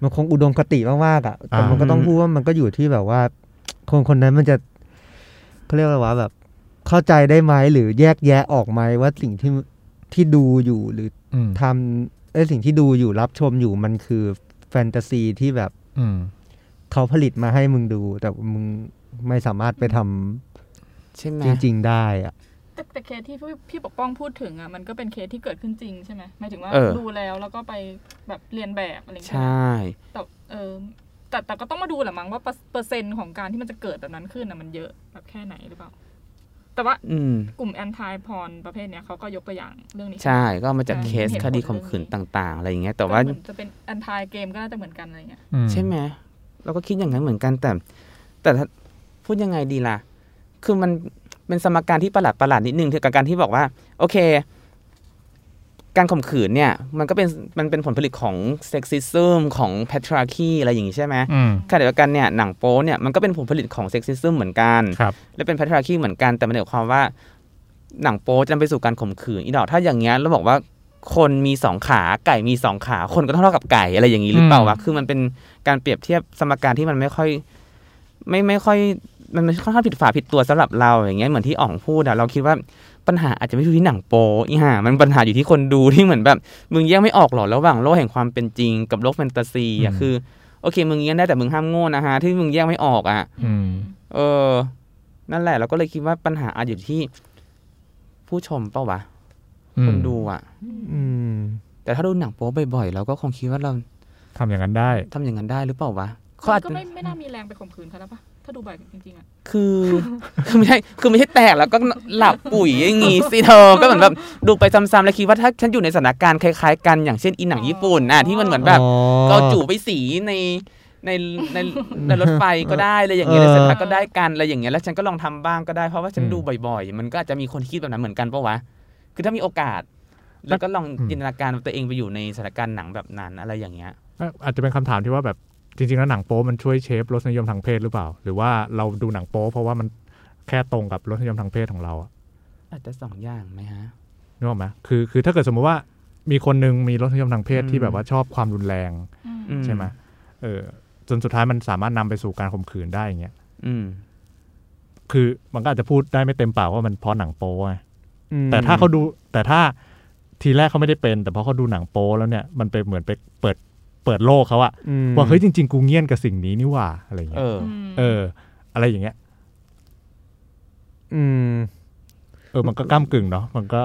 มันคงอุดมคติมากๆอะแต่มันก็ต้องพูดว่ามันก็อยู่ที่แบบว่า คนคนนั้นมันจะเขาเรียกว่าอะไรวะแบบ เข้าใจได้ไหมหรือแยกแยะออกไหมว่าสิ่งที่ที่ดูอยู่หรืออืมทำเอ้ยสิ่งที่ดูอยู่รับชมอยู่มันคือแฟนตาซีที่แบบ อืมเขาผลิตมาให้มึงดู แต่มึงไม่สามารถไปทำใช่ไหมจริง ๆ ได้อะ แต่แต่เคสที่พี่พี่ปกป้องพูดถึงอะมันก็เป็นเคสที่เกิดขึ้นจริงใช่ไหมหมายถึงว่าเออ ดูแล้วแล้วก็ไปแบบเรียนแบบอะไรอย่างใชเงี้ยใช่แต่เออแต่แต่ก็ต้องมาดูแหละมั้งว่าเปอร์เปอร์เซ็นต์ของการที่มันจะเกิดแบบนั้นขึ้นอะมันเยอะแบบแค่ไหนหรือเปล่า แต่ว่าอืม กลุ่ม anti porn ประเภทเนี้ยเขาก็ยกตัวอย่างเรื่องนี้ ใช่ก็เอามาจากใช่เคสเห็นคดีผลข่มขืนเรื่องนี้ ต่าง ๆ อะไรอย่างเงี้ยแต่ก็ว่าเหมือนจะเป็น anti เกมก็น่าจะเหมือนกันอะไรเงี้ยอืใช่ไหมเราก็คิดอย่างนั้นเหมือนกันแต่ แต่ถ้าพูดยังไงดีล่ะ คือมัน เป็นสมการที่ประหลาดประหลาดๆนิดนึงกับการที่บอกว่า โอเค การข่มขืนเนี่ย มันก็เป็นมันเป็นผลผลิตของ sexism ของ patriarchy อะไรอย่างงี้ใช่ไหมอืมขณะเดียวกันเนี่ยหนังโป๊เนี่ยมันก็เป็นผลผลิตของ sexism เหมือนกันครับและเป็น patriarchy เหมือนกันแต่มันหมายความว่า หนังโป๊จะนำไปสู่การข่มขืนอีดอกถ้าอย่างเงี้ยเราบอกว่าคนมีสองขาไก่มีสองขา คนก็ต้องเท่ากับไก่อะไรอย่างนี้หรือเปล่าวะอืมคือมันเป็นการเปรียบเทียบสมการที่มันไม่ค่อย ไม่ไม่ค่อย มันมันค่อนข้างผิดฝาผิดตัวสำหรับเราอย่างเงี้ยเหมือนที่อ๋องพูดอะเราคิดว่าปัญหาอาจจะไม่อยู่ที่หนังโป๊อีห่ามันปัญหาอยู่ที่คนดูที่เหมือนแบบมึงแยกไม่ออกหรอระหว่างโลกแห่งความเป็นจริงกับโลกแฟนตาซีอะคือ โอเค มึงแยกได้แต่มึงห้ามโง่นะฮะที่มึงแยกไม่ออกอะอืมเออ นั่นแหละ เราก็เลยคิดว่าปัญหาอาจอยู่ที่ ผู้ชมเปล่าวะคนดูอะอืมแต่ถ้าดูหนังโป๊บ่อยๆเราก็คงคิดว่าเราทำอย่างนั้นได้ทำอย่างนั้นได้หรือเปล่าวะเขามัอาจนก็จะไม่ไม่น่ามีแรงไปข่มขืนเขาแล้วปะ ถ้าดูบ่อยจริงๆอะคือคือไม่ใช่คือไม่ใช่แตกแล้วก็หลับปุ๋ยอย่างงี้สิเธอก็เหมือนแบบดูไปซ้ำๆแล้วคิดว่าถ้าฉันอยู่ในสถานการณ์คล้ายๆกันอย่างเช่นอีหนังญี่ปุ่นอะที่มันเหมือนแบบอ๋อก็จู่ไปสีในในในในรถไฟก็ได้อะไรอย่างเงี้ยเออในสถานก็ได้กันอะไรอย่างเงี้ยแล้วฉันก็ลองทำบ้างก็ได้เพราะว่าฉันอืมดูบ่อยๆ มันก็อาจจะมีคนคิดแบบนั้นเหมือนกันปะวะคือถ้ามีโอกาส แล้วก็ลองอืมจินตนาการตัวเองไปอยู่ในสถานการณ์หนังแบบนั้นอะไรอย่างเงี้ยอาจจะเป็นคำถามที่ว่าแบบ จริงๆแล้วหนังโป๊มันช่วยเชฟรสนิยมทางเพศหรือเปล่า หรือว่าเราดูหนังโป๊เพราะว่ามันแค่ตรงกับรสนิยมทางเพศของเราอะอาจจะสองอย่างไหมฮะนึกออกไหมคือคือถ้าเกิดสมมติว่ามีคนหนึงมีรสนิยมทางเพศอืมที่แบบว่าชอบความรุนแรงอืมอืใช่ไหมเออจนสุดท้ายมันสามารถนำไปสู่การข่มขืนได้อย่างเงี้ยอืม คือมันก็อาจจะพูดได้ไม่เต็มปากว่ามันเพราะหนังโป๊ไงอืมแต่ถ้าเขาดูแต่ถ้าทีแรกเขาไม่ได้เป็น แต่พอเขาดูหนังโป๊แล้วเนี่ยมันไปเหมือนไปเปิด เปิดโลกเขาอะอืมว่าเฮ้ยจริง ๆ กูเงียนกับสิ่งนี้นี่หว่าอะไรอย่างเอเงี้ยอมเออ อะไรอย่างเงี้ย อืม เออ มันก็ก้ากึ่งเนาะมันก็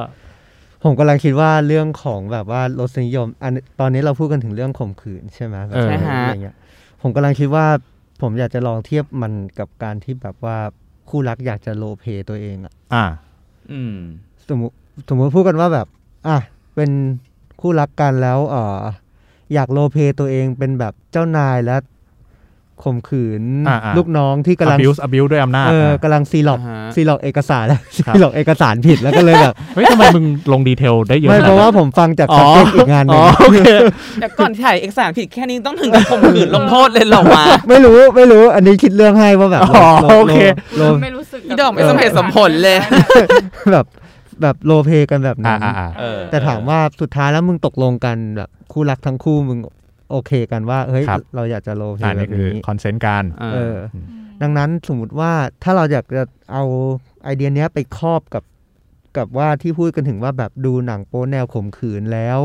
ผมกำลังคิดว่าเรื่องของแบบว่ารสนิยม อันตอนนี้เราพูดกันถึงเรื่องข่มขืนใช่ไหมแบบเออใช่ฮะอะไรเงี้ย ผมกำลังคิดว่า ผมอยากจะลองเทียบมันกับการที่แบบว่าคู่รักอยากจะโลเพตัวเองอะอ่า อืม สมมติสมมติพูดกันว่าแบบ อะเป็นคู่รักกันแล้ว เออ อยากโลเพตัวเองเป็นแบบเจ้านายและข่มขืนอ่าๆลูกน้องที่กำลัง abuse abuse ด้วยอำนาจเออนะกำลังซีล็อกอ่าฮะซีล็อกเอกสารแล้วครับซีล็อกเอกสารผิดแล้วก็เลยแบบเฮ้ยทำไมมึงลงดีเทลได้เยอะไม่ขนดเพราะนั้นว่าผมฟังจากอ๋สอเต็กอีกงานหนึอ๋งอโอเคแต่ก่อนถ่ายเอกสารผิดแค่นี้ต้องถึงกับข่มขืนลงโทษเลยเหรอวะไม่รู้ไม่รู้อันนี้คิดเรื่องให้ว่าแบบอ๋อโลโอเคโลไม่รู้สึกอีดอกไม่สมเหตุสมผลเลยแบบ แบบโลเพกันแบบอ่านั้นอ่าอ่าเออแต่ถามว่าสุดท้ายแล้วมึงตกลงกันแบบคู่รักทั้งคู่มึงโอเคกันว่าเฮ้ยครับเราอยากจะโลเพอ่าแบนี่บคือนี้คอนเซนต์การเอออืมดังนั้นสมมติว่าถ้าเราอยากจะเอาไอเดียเนี้ยไปครอบกับกับว่าที่พูดกันถึงว่าแบบดูหนังโป๊แนวข่มขืนแล้ว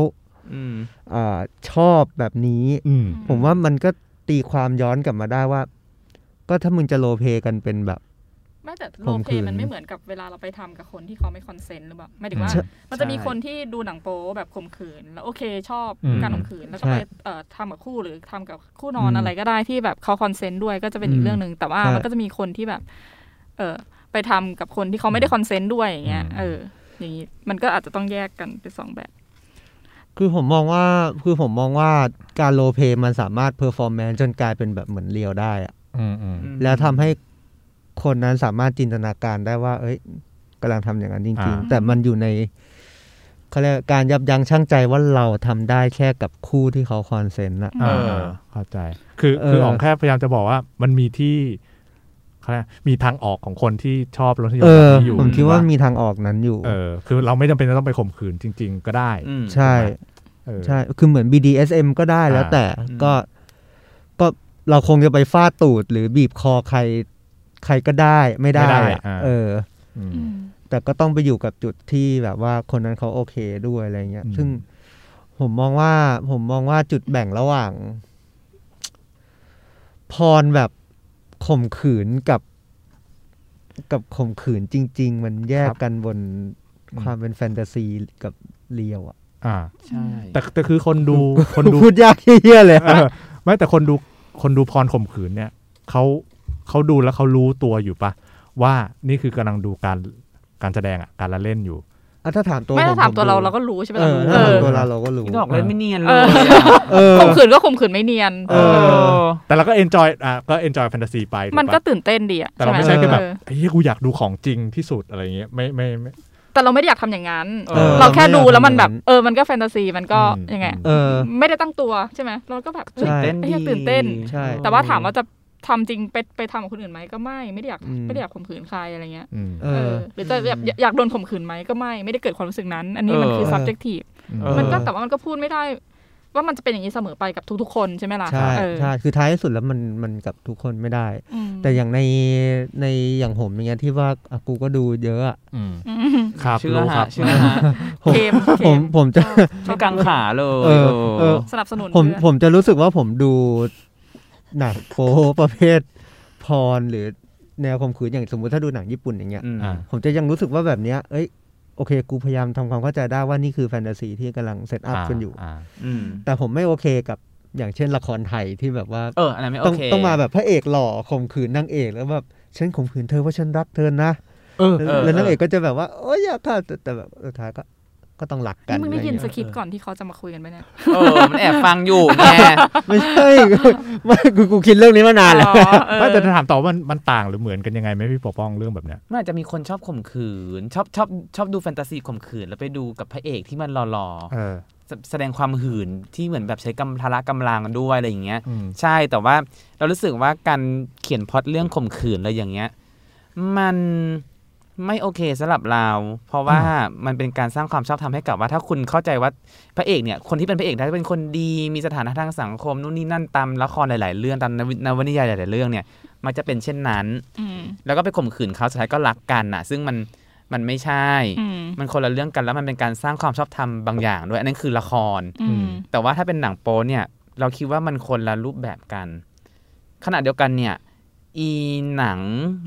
อืมอาชอบแบบนี้อืมผมว่ามันก็ตีความย้อนกลับมาได้ว่า ก็ถ้ามึงจะโลเพกันเป็นแบบ ไม่แต่โลข่มเพขืนมันไม่เหมือนกับเวลาเราไปทำกับคนที่เขาไม่คอนเซนต์หรือเปล่าหมายถึงว่าใช่มันจะมีใช่คนที่ดูหนังโป๊แบบข่มขืน แล้วโอเคชอบอืมการข่มขืน แล้วก็ไปเอ่อทำกับคู่หรือทำกับคู่นอนอืมอะไรก็ได้ที่แบบเขา consent ด้วยก็จะเป็นอืมอีกเรื่องหนึ่งแต่ว่าใช่มันก็จะมีคนที่แบบ เออไปทำกับคนที่เขาไม่ได้ consent ด้วยอย่างเงี้ยอืมเออ อย่างนี้มันก็อาจจะต้องแยกกันเป็นสองแบบ คือผมมองว่าคือผมมองว่าการ roleplay มันสามารถ performance จนกลายเป็นแบบเหมือน real ได้อะอืมอืมแล้วทำให้ คนนั้นสามารถจินตนาการได้ว่า เอ้ยกำลังทำอย่างนั้นจริงอ่าๆแต่มันอยู่ในเขาเรียกการยับยั้งชั่งใจว่าเราทำได้แค่กับคู่ที่เขาคอนเซนต์อะเออเข้าใจ คือเออคืออ๋องแค่พยายามจะบอกว่ามันมีที่เขาเรียกมีทางออกของคนที่ชอบรสนิยมเอแบอบนี้อยู่ผมคิดว่าถูกปะมีทางออกนั้นอยู่ เออ คือเราไม่จำเป็นจะต้องไปข่มขืนจริง ๆ ก็ได้อืมใช่เออใช่ คือเหมือน BDSM ก็ได้แล้วอ่าแต่อืมก็ก็เราคงจะไปฟาดตูดหรือบีบคอใคร ใครก็ได้ไม่ได้อะเอออืมอืมแต่ก็ต้องไปอยู่กับจุดที่แบบว่าคนนั้นเขาโอเคด้วยอะไรเงี้ยอืมซึ่งผมมองว่า ผมมองว่าจุดแบ่งระหว่าง พรแบบข่มขืนกับ กับข่มขืนจริง ๆ มันแยกกันบนความเป็นแฟนตาซีกับเรียวอะอ่า ใช่ แต่แต่คือคนดูคนดูพูดยากเฮี้ยๆเลยเออไม่แต่คนดูคนดูพรข่มขืนเนี่ยเขา เขาดูแล้วเขารู้ตัวอยู่ปะว่านี่คือกำลังดูการการแสดงอะการละเล่นอยู่อะถ้าถามตัวไม่ผถ้าถามตัวเราผเราก็รู้ใช่ไหมเอล่ะอถ้าเอถามอตัวเราเราก็รู้พี่ดอกเล่นไม่เนียนเลเอยออะเออข่มขืนก็ข่มขืนไม่เนียนเออแต่เราก็เอนจอยอะก็เอนจอยแฟนตาซีไปถูมันก็ปะตื่นเต้นดีอะแต่เราไม่หใช่แค่แบบเออไอ้เหี้ยกูอยากดูของจริงที่สุดอะไรเงี้ยไม่ไม่ไม่แต่เราไม่ได้อยากทำอย่างนั้นเออเราแค่ดูแล้วมันไม่แบอยากบทำอย่างนั้นเออ มันก็แฟนตาซี มันก็อืมยังไงเออไม่ได้ตั้งตัวใช่ไหมเราก็แบบเฮ้ยใช่เต้นไอ้ดีเหี้ยตื่นเต้นใช่แต่ว่าถามว่าจะ ทำจริงไปไปทำกับคนอื่นไหมก็ไม่ไม่ได้อยากอืม ไม่ได้อยากข่มขืนใครอะไรเงี้ยอืม เอเอออ หรือจะแบบอยากอยากโดนข่มขืนไหมก็ไม่ไม่ได้เกิดความรู้สึกนั้น อันนี้มันคือ เออ subjective อืมเออ มันก็แต่ว่ามันก็พูดไม่ได้ ว่ามันจะเป็นอย่างนี้เสมอไปกับทุกๆคนใช่ไหมล่ะใช่เออใช่คือท้ายที่สุดแล้วมันมันกับทุกคนไม่ได้ อืมแต่อย่างในในอย่างผมอย่างเงี้ยที่ว่าอะกูก็ดูเยอะอะอืมอืมครับเชื่อรู้ครัฮะบเชื่อฮะผมเกมเกผมผมจะไม่กังขาเลยเออเออ สนับสนุนผมด้วยผมจะรู้สึกว่าผมดู หนังโป๊ประเภทพรหรือแนวข่มขืนอย่างสมมุติถ้าดูหนังญี่ปุ่นอย่างเงี้ยอืมอ่าผมจะยังรู้สึกว่าแบบเนี้ยเอ้ยโอเค กูพยายามทำความเข้าใจได้ว่านี่คือแฟนตาซีที่กำลังเซตอัพกันอยู่าอืมแต่ผมไม่โอเคกับอย่างเช่นละครไทยที่แบบว่าเอออันนั้นไม่โอต้องเคต้องมาแบบพระเอกหล่อข่มขืนนางเอกแล้วแบบฉันข่มขืนเธอเพราะฉันรักเธอนะเออแล้วเออแล้วนางเออเอกก็จะแบบว่าโอ้ยอยากฆ่าแต่แต่แบบสุดท้ายก็ ก็ต้องรักกันนี่มึงได้ยินอะสรเงี้คริปต์ก่อนที่เขาจะมาคุยกันไหมเนี่ยเออมันแอบฟังอยู่ไงไม่ใช่ไม่กูกูคิดเรื่องนี้มานานแล้วอ๋อเออไม่แต่จะถามต่อว่ามันมันต่างหรือเหมือนกันยังไงไหมพี่ปกป้องเรื่องแบบเนี้ยมันอาจจะมีคนชอบข่มขืน ชอบชอบชอบดูแฟนตาซีข่มขืน แล้วไปดูกับพระเอกที่มันหล่อเออๆแสแสดงความหื่นที่เหมือนแบบใช้กำพละกำลังด้วยอะไรอย่างเงี้ยอืมใช่แต่ว่าเรารู้สึกว่าการเขียนพล็อตเรื่องข่มขืนอะไรอย่างเงี้ย มัน ไม่โอเคสำหรับเรา เพราะว่ามันเป็นการสร้างความชอบธรรมให้กับว่าถ้าคุณเข้าใจว่าพระเอกเนี่ยคนที่เป็นพระเอกได้เป็นคนดีมีสถานะทางสังคมนู่นนี่นั่นตามละครหลาย ๆ เรื่องตามนวนาวนนิยายหลาย ๆ เรื่องเนี่ย มันจะเป็นเช่นนั้นอืมแล้วก็ไปข่มขืนเขาสุดท้ายก็รักกันน่ะ ซึ่งมันมันไม่ใช่อืมมันคนละเรื่องกันแล้วมันเป็นการสร้างความชอบธรรมบางอย่างด้วยอันนั้นคือละครอืมแต่ว่าถ้าเป็นหนังโป๊เนี่ย เราคิดว่ามันคนละรูปแบบกันขณะเดียวกันเนี่ย อีหนัง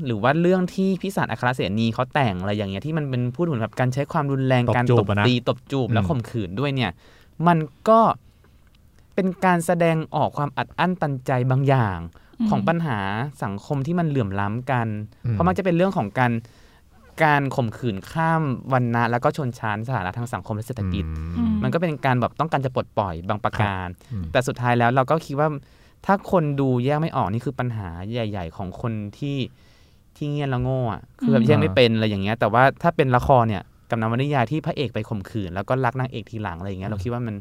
หรือว่าเรื่องที่พิสารอัครเสนีเขาแต่งอะไรอย่างเงี้ยที่มันเป็นพูดถึงแบบการใช้ความรุนแรงตบการจูตบบอะนะตีตบจูบแล้วอืมข่มขืนด้วยเนี่ย มันก็เป็นการแสดงออกความอัดอั้นตันใจบางอย่างอืมของปัญหาสังคมที่มันเหลื่อมล้ำกันอืมเพราะมันจะเป็นเรื่องของการการข่มขืนข้ามวันนะแล้วก็ชนชั้นสถานะทางสังคมและเศรษฐกิจอืมมันก็เป็นการแบบต้องการจะปลดปล่อยบางประการอืมแต่สุดท้ายแล้วเราก็คิดว่า ถ้าคนดูแยกไม่ออกนี่คือปัญหาใหญ่ ๆ ของคนที่ที่เงียบและโง่อะคือแบบแยกไม่เป็นอะไรอย่างเงี้ย แต่ว่าถ้าเป็นละครเนี่ยกับนวนิยายที่พระเอกไปข่มขืน แล้วก็รักนางเอกทีหลังอะไรอย่างเงี้ยเราคิดว่ามัน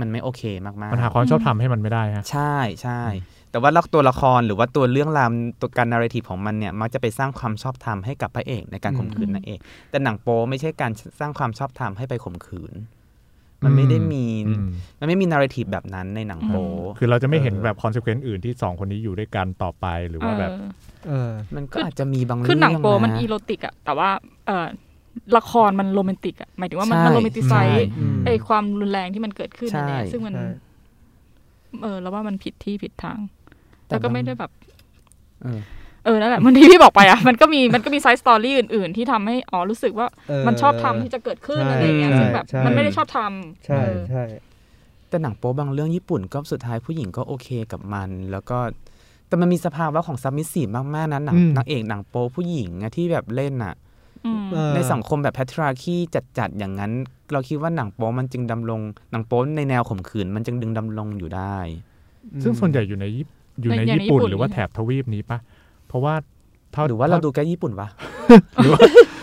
มันไม่โอเคมากๆปัญหาความชอบทำให้มันไม่ได้ฮะใช่ใช่ แต่ว่าลักตัวละครหรือว่าตัวเรื่องราวตัวการ narrative ของมันเนี่ยมักจะไปสร้างความชอบธรรมให้กับพระเอกในการข่มขืนนางเอก แต่หนังโป๊ไม่ใช่การสร้างความชอบธรรมให้ไปข่มขืน มันไม่ได้มีอืมมันไม่มี narrative แบบนั้นในหนังโป๊คือเราจะไม่เห็นเออแบบคอนเซ e เควนต์อื่นที่สองคนนี้อยู่ด้วยกันต่อไปหรือว่าแบบเออเออมันก็อาจจะมีบางเรื่องคือหนังโปมันะอีโรติกอะแต่ว่าเออละครมัน romantic อะหมายถึงว่ามันใช่มันโรแมนติไซใช่อืมไอ้ความรุนแรงที่มันเกิดขึ้นใช่นั่นเองซึ่งมันใช่เออแล้วว่ามันผิดที่ผิดทาง แต่แล้วก็บางไม่ได้แบบ เออเออนั่นแหละเหมือนที่พี่บอกไปอะมันก็มีมันก็มี side story อื่น ๆ ที่ทำให้อ๋อรู้สึกว่าเออมันชอบธรรมที่จะเกิดขึ้นใช่อะไรอย่างเงี้ยใช่ซึ่งแบบใช่มันไม่ได้ชอบธรรมใช่เออใช่แต่หนังโป๊บางเรื่องญี่ปุ่นก็สุดท้ายผู้หญิงก็โอเคกับมัน แล้วก็แต่มันมีสภาวะของ submissive มากๆนะหนังอืมนางเอกหนังโป๊ผู้หญิงอะที่แบบเล่นอะอืมเออในสังคมแบบ patriarchy จัดๆอย่างนั้น เราคิดว่าหนังโป๊มันจึงดำรงหนังโป๊ในแนวข่มขืนมันจึงดึงดำรงอยู่ได้ ซึ่งส่วนใหญ่อยู่ในญี่อยู่ในในญี่ปุ่นญี่ปุ่นหรือว่าแถบทวีปนี้ปะเพ ราะว่าเท่าหรือว่าเราท่ดูแค่ญี่ปุ่นวะหรือว่า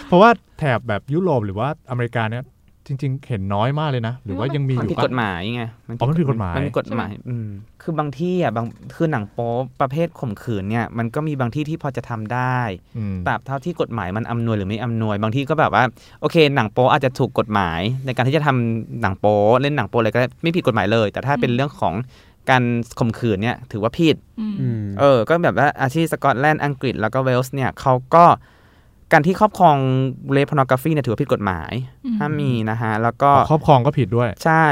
เพราะว่าแถบแบบยุโรปหรือว่าอเมริกาเนี่ยจริง ๆ เห็นน้อยมากเลยนะ หรือว่ายังมีอมันยู่ผิดปะกฎหมายไงอ๋อมันผิดกฎหมายมันมีกฎหมายอืมคือบางที่อะบางคือหนังโป๊ประเภทข่มขืนเนี่ยมันก็มีบางที่ที่พอจะทำได้อืมตราบเท่าที่กฎหมายมันอำนวยหรือไม่อำนวย บางที่ก็แบบว่าโอเค หนังโป๊อาจจะถูกกฎหมาย ในการที่จะททำหนังโป๊เล่นหนังโป๊อะไรก็ได้ไม่ผิดกฎหมายเลย แต่ถ้าเป็นเรื่องของ การข่มขืนเนี่ยถือว่าผิดอืมอืมเออ ก็แบบว่าอาชีพสกอตแลนด์อังกฤษแล้วก็เวลส์เนี่ยเขาก็การที่ครอบครอง rape pornography เนี่ยถือว่าผิดกฎหมายอืมห้ามมีนะฮะแล้วก็ครอบครองก็ผิดด้วย ใช่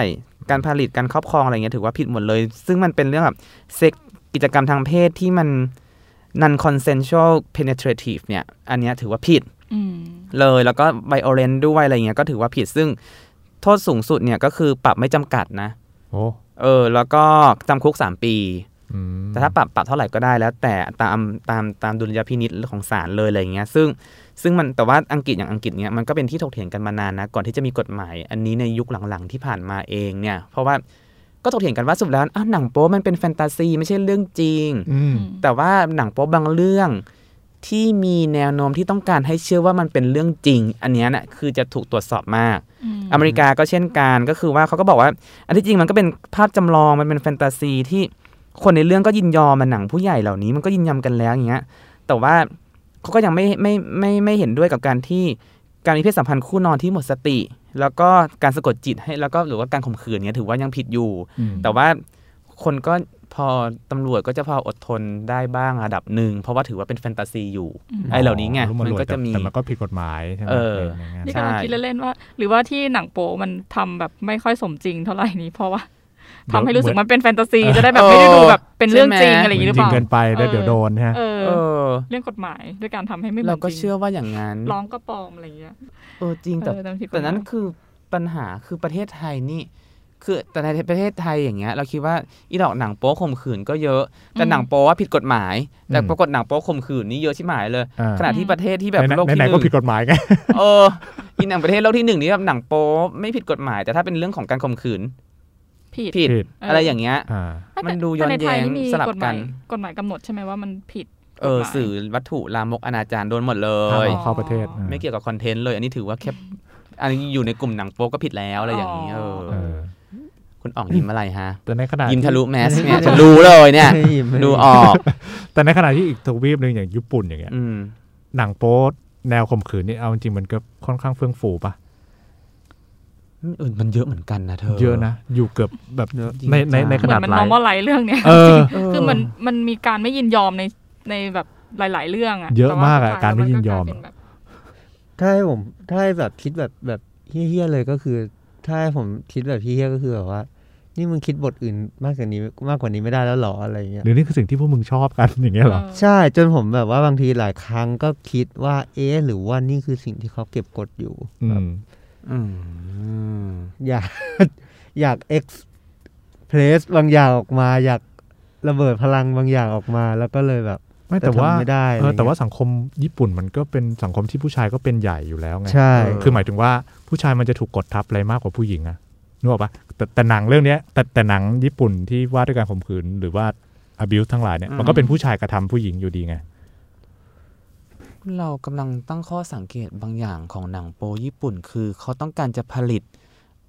การผลิตการครอบครองอะไรเงี้ยถือว่าผิดหมดเลย ซึ่งมันเป็นเรื่องแบบเซ็กกิจกรรมทางเพศที่มัน non consensual penetrative เนี่ย อันเนี้ยถือว่าผิดอืมเลยแล้วก็ violent ด้วยอะไรเงี้ยก็ถือว่าผิดซึ่งโทษสูงสุดเนี่ยก็คือปรับไม่จำกัดนะโอ้ เออ แล้วก็จำคุก3ปีอืมแต่ถ้าปรับปรับเท่าไหร่ก็ได้แล้ว แต่ตามตามตามดุลยพินิจของศาลเลยอะไรเงี้ย ซึ่งซึ่งมันแต่ว่าอังกฤษอย่างอังกฤษเนี้ยมันก็เป็นที่ถกเถียงกันมานานนะก่อนที่จะมีกฎหมาย อันนี้ในยุคหลังๆที่ผ่านมาเองเนี่ย เพราะว่าก็ถกเถียงกันว่าสรุดแล้วอ้าวหนังโป๊มันเป็นแฟนตาซีไม่ใช่เรื่องจริงอืมแต่ว่าหนังโป๊บางเรื่อง ที่มีแนวโน้มที่ต้องการให้เชื่อว่ามันเป็นเรื่องจริง อันเนี้ยน่ะคือจะถูกตรวจสอบมาก อเมริกาก็เช่นกันก็คือว่าเขาก็บอกว่า อันที่จริงมันก็เป็นภาพจำลองมันเป็นแฟนตาซีที่คนในเรื่องก็ยินยอมมันหนังผู้ใหญ่เหล่านี้มันก็ยินยอมกันแล้วอย่างเงี้ย แต่ว่าเขาก็ยังไม่ไม่ไม่ไม่เห็นด้วยกับการที่การมีเพศสัมพันธ์คู่นอนที่หมดสติ แล้วก็การสะกดจิตให้แล้วก็หรือว่าการข่มขืนเนี้ยถือว่ายังผิดอยู่อืมแต่ว่า คนก็พอตำรวจก็จะพออดทนได้บ้างระดับหนึ่ง เพราะว่าถือว่าเป็นแฟนตาซีอยู่ไอ้เหล่านี้ไงรู้มันรวยก็จะมีแต่มันก็ผิดกฎหมายใช่ไหมเออในงานนี่ใช่กำลังคิดเล่นๆว่า หรือว่าที่หนังโป๊มันทำแบบไม่ค่อยสมจริงเท่าไหร่นี้เพราะว่าทำให้รู้สึกมันเป็นแฟนตาซีจะได้แบบไม่ได้ดูแบบเป็นเรื่องจริงอะไรอย่างนี้หรือจเปริงล่าเกินไปแล้วเดี๋ยวโดนฮะเออเออเรื่องกฎหมายด้วยการทำให้ไม่หมืเรานก็จงเชื่อว่าอย่างนั้นร้องก็ปลอมอะไรอย่างเงี้ยเออจริงแต่เออแต่มันผิดกฎหมายแต่นั้นคือปัญหาคือประเทศไทยนี่ คือแต่ในประเทศไทยอย่างเงี้ยเราคิดว่าอีดอกหนังโป๊ข่มขืนก็เยอะ แต่หนังโป๊ว่าผิดกฎหมาย แต่อืมปรากฏหนังโป๊ข่มขืนนี่เยอะที่หมายเลยอ่าขณะที่ประเทศที่แบบไหนโลกที่ไหนหๆก็นึ่งผิดกฎหมายไงเอออีหนังประเทศโลกที่หนึ่งนี่แบบหนังโป๊ไม่ผิดกฎหมาย แต่ถ้าเป็นเรื่องของการข่มขืนผิดผิดผิดเออออะไรอย่างเงี้ยอ่าแต่มันดูย้อนแต่ในไทแย้งนี่มีสลับกฎหกัมายนกฎหมายกำหนดใช่ไหมว่ามันผิดเออกฎหมายสื่อวัตถุลามกอนาจารโดนหมดเลห้ามยเอาเข้าประเทศอ่าไม่เกี่ยวกับคอนเทนต์เลย อันนี้ถือว่าแค่อันนี้อยู่ในกลุ่มหนังโป๊ก็ผิดแล้วอะไรอย่างนี้เออเออ คุณอ่องยิ้มอะไรฮะ แต่ในขณะยิ้มทะลุที่แมสเนี่ยฉันรู้เลยเนี่ยไม่ยิ้มไม่ดูออก แต่ในขณะที่อีกทวีปหนึ่งอย่างญี่ปุ่นอย่างเงี้ยอืมหนังโป๊แนวข่มขืนนี่เอาจริงๆมันก็ค่อนข้างเฟื่องฟูปะเออมันเยอะเหมือนกันนะเธอ เยอะนะ อยู่เกือบแบบเยอะในในในเหขมือนาดนมันไลนอฟ์ร์มอลไลเรื่องเนี้ยเออเออคือมันมันมีการไม่ยินยอมในในแบบหลาย ๆ เรื่องอะเยอะแต่ว่มากอะสุดท้การไม่ยินยอมแล้วนก็กลาเป็นแบบถ้าให้ผมถ้าให้แบบคิดแบบแบบเฮี้ยๆเลยก็คือ ถ้าให้ผมคิดแบบเฮี้ยๆก็คือแบบว่า นี่มึงคิดบทอื่นมากกว่านี้มากกว่านี้ไม่ได้แล้วหรออะไรเงี้ยหรือนี่คือสิ่งที่พวกมึงชอบกันอย่างเงี้ยเหรอใช่จนผมแบบว่าบางทีหลายครั้งก็คิดว่า เอ๊ะหรือว่านี่คือสิ่งที่เขาเก็บกดอยู่อืแบบมอืมอยากอยากเอ็กซ์เพรสบางอย่างออกมา อยากระเบิดพลังบางอย่างออกมา แล้วก็เลยแบบ ไม่แต่ว่าทำไม่ได้เออแต่ว่าอะไรเงี้ยสังคมญี่ปุ่นมันก็เป็นสังคมที่ผู้ชายก็เป็นใหญ่อยู่แล้วไงใช่คือหมายถึงว่าผู้ชายมันจะถูกกดทับอะไรมากกว่าผู้หญิงอะนึกออกปะแต่แต่หนังเรื่องเนี้ยแต่แต่หนังญี่ปุ่นที่ว่าด้วยการข่มขืนหรือว่า abuse ทั้งหลายเนี่ยอืมมันก็เป็นผู้ชายกระทำผู้หญิงอยู่ดีไงเรากำลังตั้งข้อสังเกตบางอย่างของหนังโปญี่ปุ่น คือเขาต้องการจะผลิต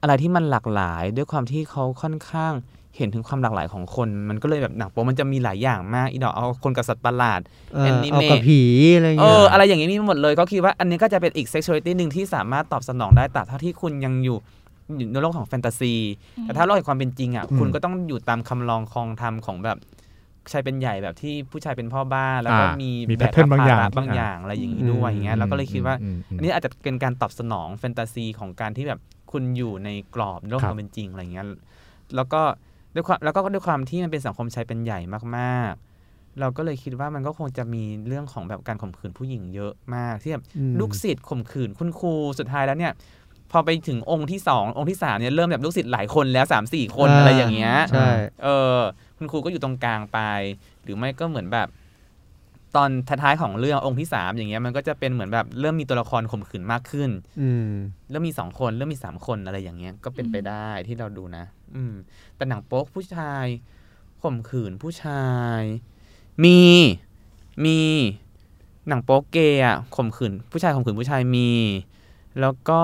อะไรที่มันหลากหลาย ด้วยความที่เขาค่อนข้าง เห็นถึงความหลากหลายของคน มันก็เลยแบบหนังโปมันจะมีหลายอย่างมากอีดอกเอาคนกับสัตว์ประหลาดเออ anime เอากับผีอะไรเอเงี้ยออะไรอย่างนี้มีหมดเลยเขาคิดว่าอันนี้ก็จะเป็นอีกเซ็กชวลิตี้หนึ่งที่สามารถตอบสนองได้แต่ถ้าที่คุณยังอยู่อยู่ในโลกของแฟนตาซี แต่ถ้าโลกแห่งความเป็นจริงอะอืมคุณก็ต้องอยู่ตามคำลองคลองธรรมของแบบชายเป็นใหญ่แบบที่ผู้ชายเป็นพ่อบ้านแล้วก็อ่ามีมีมี pattern บางอย่างแภระบางอย่างอะไรอย่างนี้ด้วยอย่างเงี้ยเราก็เลยคิดว่าอืมอืมอันนี้อาจจะเป็นการตอบสนองแฟนตาซีของการที่แบบคุณอยู่ในกรอบโลกครัคบวามเป็นจริงอะไรเงี้ยแล้วก็ ด้วยความแล้วก็ด้วยความที่มันเป็นสังคมชายเป็นใหญ่มากๆ เราก็เลยคิดว่ามันก็คงจะมีเรื่องของแบบการข่มขืนผู้หญิงเยอะมากที่แบบอืมลูกศิษย์ข่มขืนคุณครูสุดท้ายแล้วเนี่ยพอไปถึงองค์ที่สององค์ที่สามเนี่ยเริ่มแบบลูกศิษย์หลายคนแล้วสามสี่คนอ่าอะไรอย่างเงี้ยใช่เออ คุณครูก็อยู่ตรงกลางไป หรือไม่ก็เหมือนแบบ ตอนท้ายๆของเรื่ององค์ที่สามอย่างเงี้ยมันก็จะเป็นเหมือนแบบเริ่มมีตัวละครข่มขืนมากขึ้น อืมเริ่มมีสองคนเริ่มมีสามคนอะไรอย่างเงี้ยก็เป็นไปได้ที่เราดูนะ อืม แต่หนังโป๊กผู้ชายข่มขืนผู้ชาย มีมีหนังโป๊กเกย์อะข่มขืนผู้ชายข่มขืนผู้ชายมี แล้วก็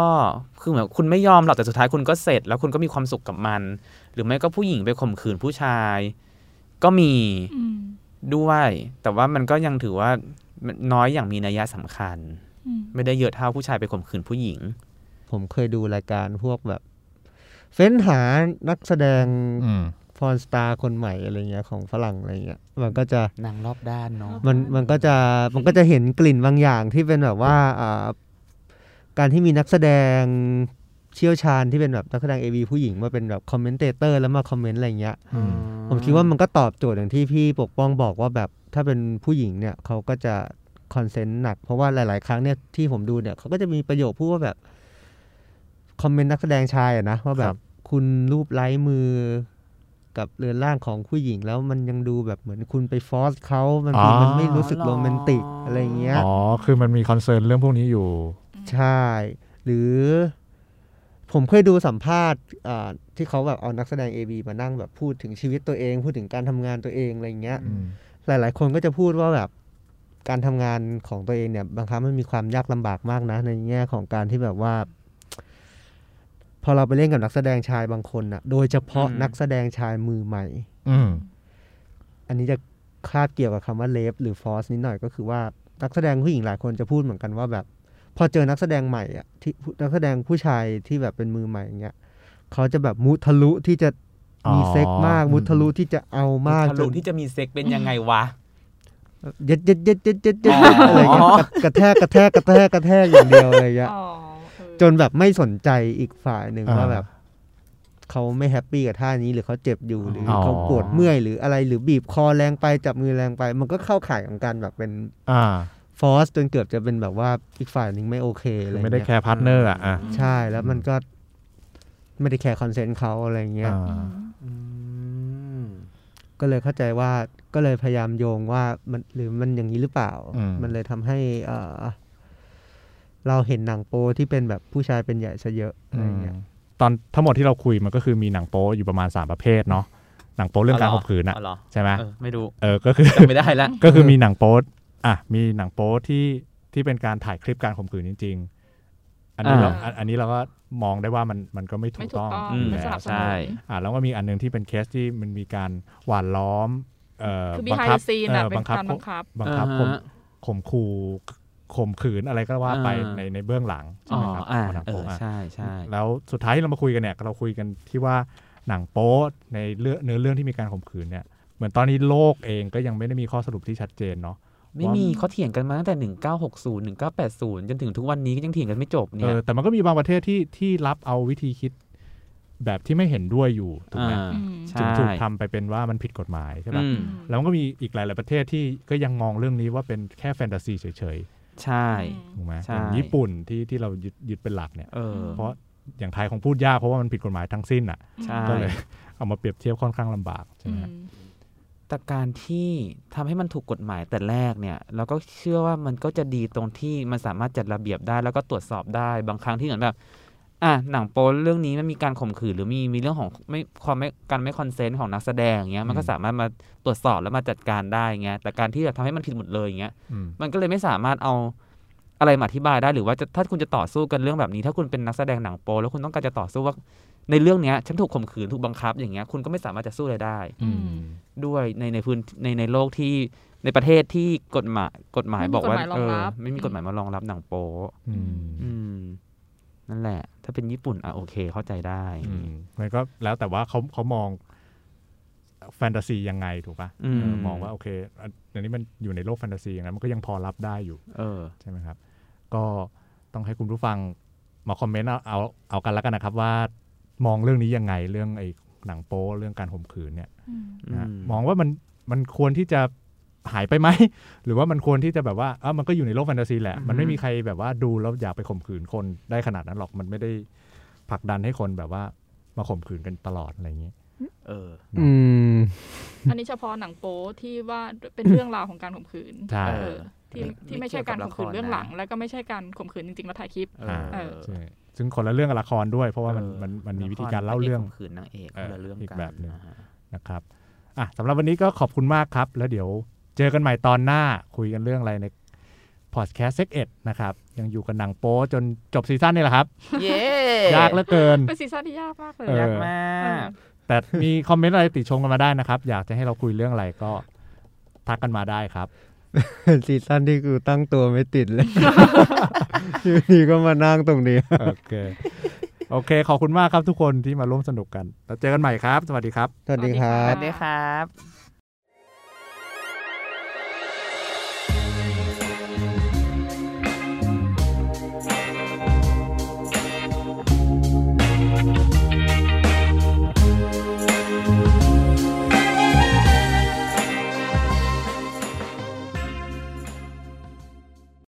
คือเหมือนคุณไม่ยอมหรอกแต่สุดท้ายคุณก็เสร็จ แล้วคุณก็มีความสุขกับมัน หรือไม่ก็ผู้หญิงไปข่มขืนผู้ชาย ก็มีอืม ด้วย แต่ว่ามันก็ยังถือว่าน้อยอย่างมีนัยสำคัญอืมไม่ได้เยอะเท่าผู้ชายไปข่มขืนผู้หญิง ผมเคยดูรายการพวกแบบ เฟ้นหานักแสดงอืม porn star คนใหม่อะไรเงี้ยของฝรั่งอะไรเงี้ยมันก็จะนางรอบด้านเนาะมันมันก็จะมันก็จะเห็นกลิ่นบางอย่างที่เป็นแบบว่าอ่าการที่มีนักแสดง เชี่ยวชาญที่เป็นแบบนักแสดง AV ผู้หญิงมาเป็นแบบ commentator แล้วมา comment อะไรเงี้ยอืมผมคิดว่ามันก็ตอบโจทย์อย่างที่พี่ปกป้องบอกว่าแบบถ้าเป็นผู้หญิงเนี่ยเขาก็จะ consent หนัก เพราะว่าหลาย ๆ ครั้งเนี่ยที่ผมดูเนี่ยเขาก็จะมีประโยคพูดว่าแบบ comment นักแสดงชายอะนะว่าแบครับบคุณรูปไล้มือกับเรือนร่างของผู้หญิงแล้วมันยังดูแบบเหมือนคุณไป force เขาบางทีมันไม่รู้สึกโรแมนติกอะไรเงี้ยอ๋อคือมันมี concern เรื่องพวกนี้อยู่ ใช่ หรือ ผมเคยดูสัมภาษณ์อ่าที่เขาแบบเอานักแสดง AV มานั่งแบบพูดถึงชีวิตตัวเอง พูดถึงการทำงานตัวเองอะไรเงี้ยอืมหลาย ๆ คนก็จะพูดว่าแบบการทำงานของตัวเองเนี่ยบางครั้งมันมีความยากลำบากมากนะ ในแง่ของการที่แบบว่า พอเราไปเล่นกับนักแสดงชายบางคนอะโดยเฉพาะอืมนักแสดงชายมือใหม่ อืมอันนี้จะคาบเกี่ยวกับคำว่าเลฟหรือฟอสนิดหน่อยก็คือว่านักแสดงผู้หญิงหลายคนจะพูดเหมือนกันว่าแบบ พอเจอนักแสดงใหม่อะที่นักแสดงผู้ชายที่แบบเป็นมือใหม่อย่างเงี้ยเขาจะแบบมุทะลุที่จะมีเซ็กมากอ๋อมุทะลุที่จะเอามากทะลุที่จะมีเซ็กเป็นยังไงวะเย็ดเย็ดเย็ดเย็ดเย็ดเย็ดอ๋อออะไรเงี้ยกระแทกกระแทกกระแทกกระแทกอย่างเดียวอะไรเงี้ยอ๋อเออจนแบบไม่สนใจอีกฝ่ายหนึ่งอ่าว่าแบบเขาไม่ happy กับท่านี้หรือเขาเจ็บอยู่หรือออเขาปวดเมื่อยหรืออะไรหรือบีบคอแรงไปจับมือแรงไป มันก็เข้าข่ายของการแบบเป็น อ่า force จนเกือบจะเป็นแบบว่าอีกฝ่ายหนึ่งไม่โอเคอะไรไม่ได้เงี้ยแคร์ partner อะอะใช่แล้วมันก็ไม่ได้แคร์ consent เขาอะไรเงี้ยอ่าอืมก็เลยเข้าใจว่าก็เลยพยายามโยงว่ามันหรือมันอย่างนี้หรือเปล่าอืมมันเลยทำให้เอ่อเราเห็นหนังโป๊ที่เป็นแบบผู้ชายเป็นใหญ่ซะเยอะอะไรเงี้ยตอนทั้งหมดที่เราคุยมันก็คือมีหนังโป๊อยู่ประมาณ 3 ประเภทเนาะหนังโป๊เรื่องการข่มขืนอะอ๋อเหรอใช่ไหมเออไม่ดูเออก็คือจำไม่ได้ละก็คือมีหนังโป๊ อะมีหนังโป๊ที่ที่เป็นการถ่ายคลิปการข่มขืนจริง ๆ อันนี้เราอ่าอันอันนี้เราก็มองได้ว่ามันมันก็ไม่ถูไม่กถูกต้องต้องอืมไม่สนับสนุใช่นอ่าแล้วก็มีอันหนึงที่เป็นเคสที่มันมีการหวานล้อมเอ่อคือบัง behind คั the scene เอ่อะอเป็นบังคับการบังคับบังคับอ่าข่มฮะข่มขู่ข่มขืนอะไรก็ว่าไปอ่าในในเบื้องหลังใช่อ๋อไหมครับอ่าของหนังเอโป๊ออะใช่ใช่แล้วสุดท้ายที่เรามาคุยกันเนี่ยเราคุยกันที่ว่าหนังโป๊ในเรื่องเนื้อเรื่องที่มีการข่มขืนเนี่ยเหมือนตอนนี้โลกเองก็ยังไม่ได้มีข้อสรุปที่ชัดเจนเนาะ ไม่มีเขาเถียงกันมาตั้งแต่ 1960 1980 จนถึงทุกวันนี้ก็ยังเถียงกันไม่จบเอเนี่ยอแต่มันก็มีบางประเทศที่ที่รับเอาวิธีคิดแบบที่ไม่เห็นด้วยอยู่ถูกไหมอ่าอืมจึงใช่ถูกทำไปเป็นว่ามันผิดกฎหมายใช่ปะอืมแล้วมันก็มีอีกหลาย ๆ ประเทศที่ก็ยังมองเรื่องนี้ว่าเป็นแค่แฟนตาซีเฉยใช่ๆถูกไหมใช่อย่างญี่ปุ่นที่ที่เรายึดยึดเป็นหลักเนี่ยเออเพราะอย่างไทยคงพูดยากเพราะว่ามันผิดกฎหมายทั้งสิ้นอะใช่ก็เลยเอามาเปรียบเทียบค่อนข้างลำบากใช่ไหมอืฮะม แต่การที่ทำให้มันถูกกฎหมายแต่แรกเนี่ยเราก็เชื่อว่ามันก็จะดีตรงที่มันสามารถจัดระเบียบได้ แล้วก็ตรวจสอบได้บางครั้งที่เหมือนแบบอะหนังโป๊เรื่องนี้มันมีการข่มขืนหรือมีมีเรื่องของไม่ความไม่การไม่คอนเซนต์ของนักแสดงอย่างเงี้ยมันก็สามารถมาตรวจสอบแล้วมาจัดการได้เงี้ยแต่การที่แบบทำให้มันผิดหมดเลยอย่างเงี้ยอืมมันก็เลยไม่สามารถเอาอะไรมาอธิบายได้หรือว่าจะถ้าคุณจะต่อสู้กันเรื่องแบบนี้ ถ้าคุณเป็นนักแสดงหนังโป๊แล้วคุณต้องการจะต่อสู้ว่า ในเรื่องเนี้ยฉันถูกข่มขืนถูกบังคับอย่างเงี้ยคุณก็ไม่สามารถจะสู้อะไรได้อืมด้วยในในพื้นในในโลกที่ในประเทศที่กฎหมายกฎหมายไม่มีบอกว่าฎหมายรองเออรับไม่มีกฎหมายมารองรับหนังโป๊อืมอืมนั่นแหละ ถ้าเป็นญี่ปุ่นอะโอเคเข้าใจได้อืมมันก็แล้วแต่ว่าเขาเขามองแฟนตาซียังไงถูกปะอืมเออมองว่าโอเคอันอันนี้มันอยู่ในโลกแฟนตาซีอย่างนั้นมันก็ยังพอรับได้อยู่ เออใช่ไหมครับ ก็ต้องให้คุณผู้ฟังมาคอมเมนต์เอาเอาเอากันแล้วกันนะครับว่า มองเรื่องนี้ยังไงเรื่องไอ้หนังโป๊เรื่องการข่มขืนเนี่ยอืมนะฮะอืมมองว่ามันมันควรที่จะหายไปไหม หรือว่ามันควรที่จะแบบว่าอ้าวมันก็อยู่ในโลกแฟนตาซีแหละ มันไม่มีใครแบบว่าดูแล้วอยากไปข่มขืนคนได้ขนาดนั้นหรอกมันไม่ได้ผลักดันให้คนแบบว่ามาข่มขืนกันตลอดอะไรอย่างนี้เอออืมอันนี้เฉพาะหนังโป๊ที่ว่าเป็นเรื่องราวของการข่มขืนใช่เออที่ไม่ที่ไม่ใช่การข่มขืนไม่เกี่ยวกับละครเรื่องหลังนะแล้วก็ไม่ใช่การข่มขืนจริงๆแล้วถ่ายคลิป เออเออใช่ ซึ่งคนละเรื่องกับละครด้วย เพราะว่ามันเออมันมันมีวิธีการเล่าเรื่องละครพะกข่มขืนนางเอกเออคนละเรื่องอีกกันแบบหนึ่งะฮะนะครับอะสำหรับวันนี้ก็ขอบคุณมากครับ แล้วเดี๋ยวเจอกันใหม่ตอนหน้าคุยกันเรื่องอะไรในพอดแคสต์ SEXed นะครับ ยังอยู่กันหนังโป๊จนจบซีซั่นนี่แหละครับ เย้ยากเหลือเกิน เป็นซีซั่นที่ยากมากเลยเออยากมากากแต่มีคอมเมนต์อะไรติชมกันมาได้นะครับ อยากจะให้เราคุยเรื่องอะไรก็ทักกันมาได้ครับเป็น ซีซั่นที่กูตั้งตัวไม่ติดเลยอยู่ดีก็มานั่งตรงนี้ โอเค โอเค ขอบคุณมากครับทุกคนที่มาร่วมสนุกกัน แล้วเจอกันใหม่ครับ สวัสดีครับ สวัสดีครัสบวัสดีครับ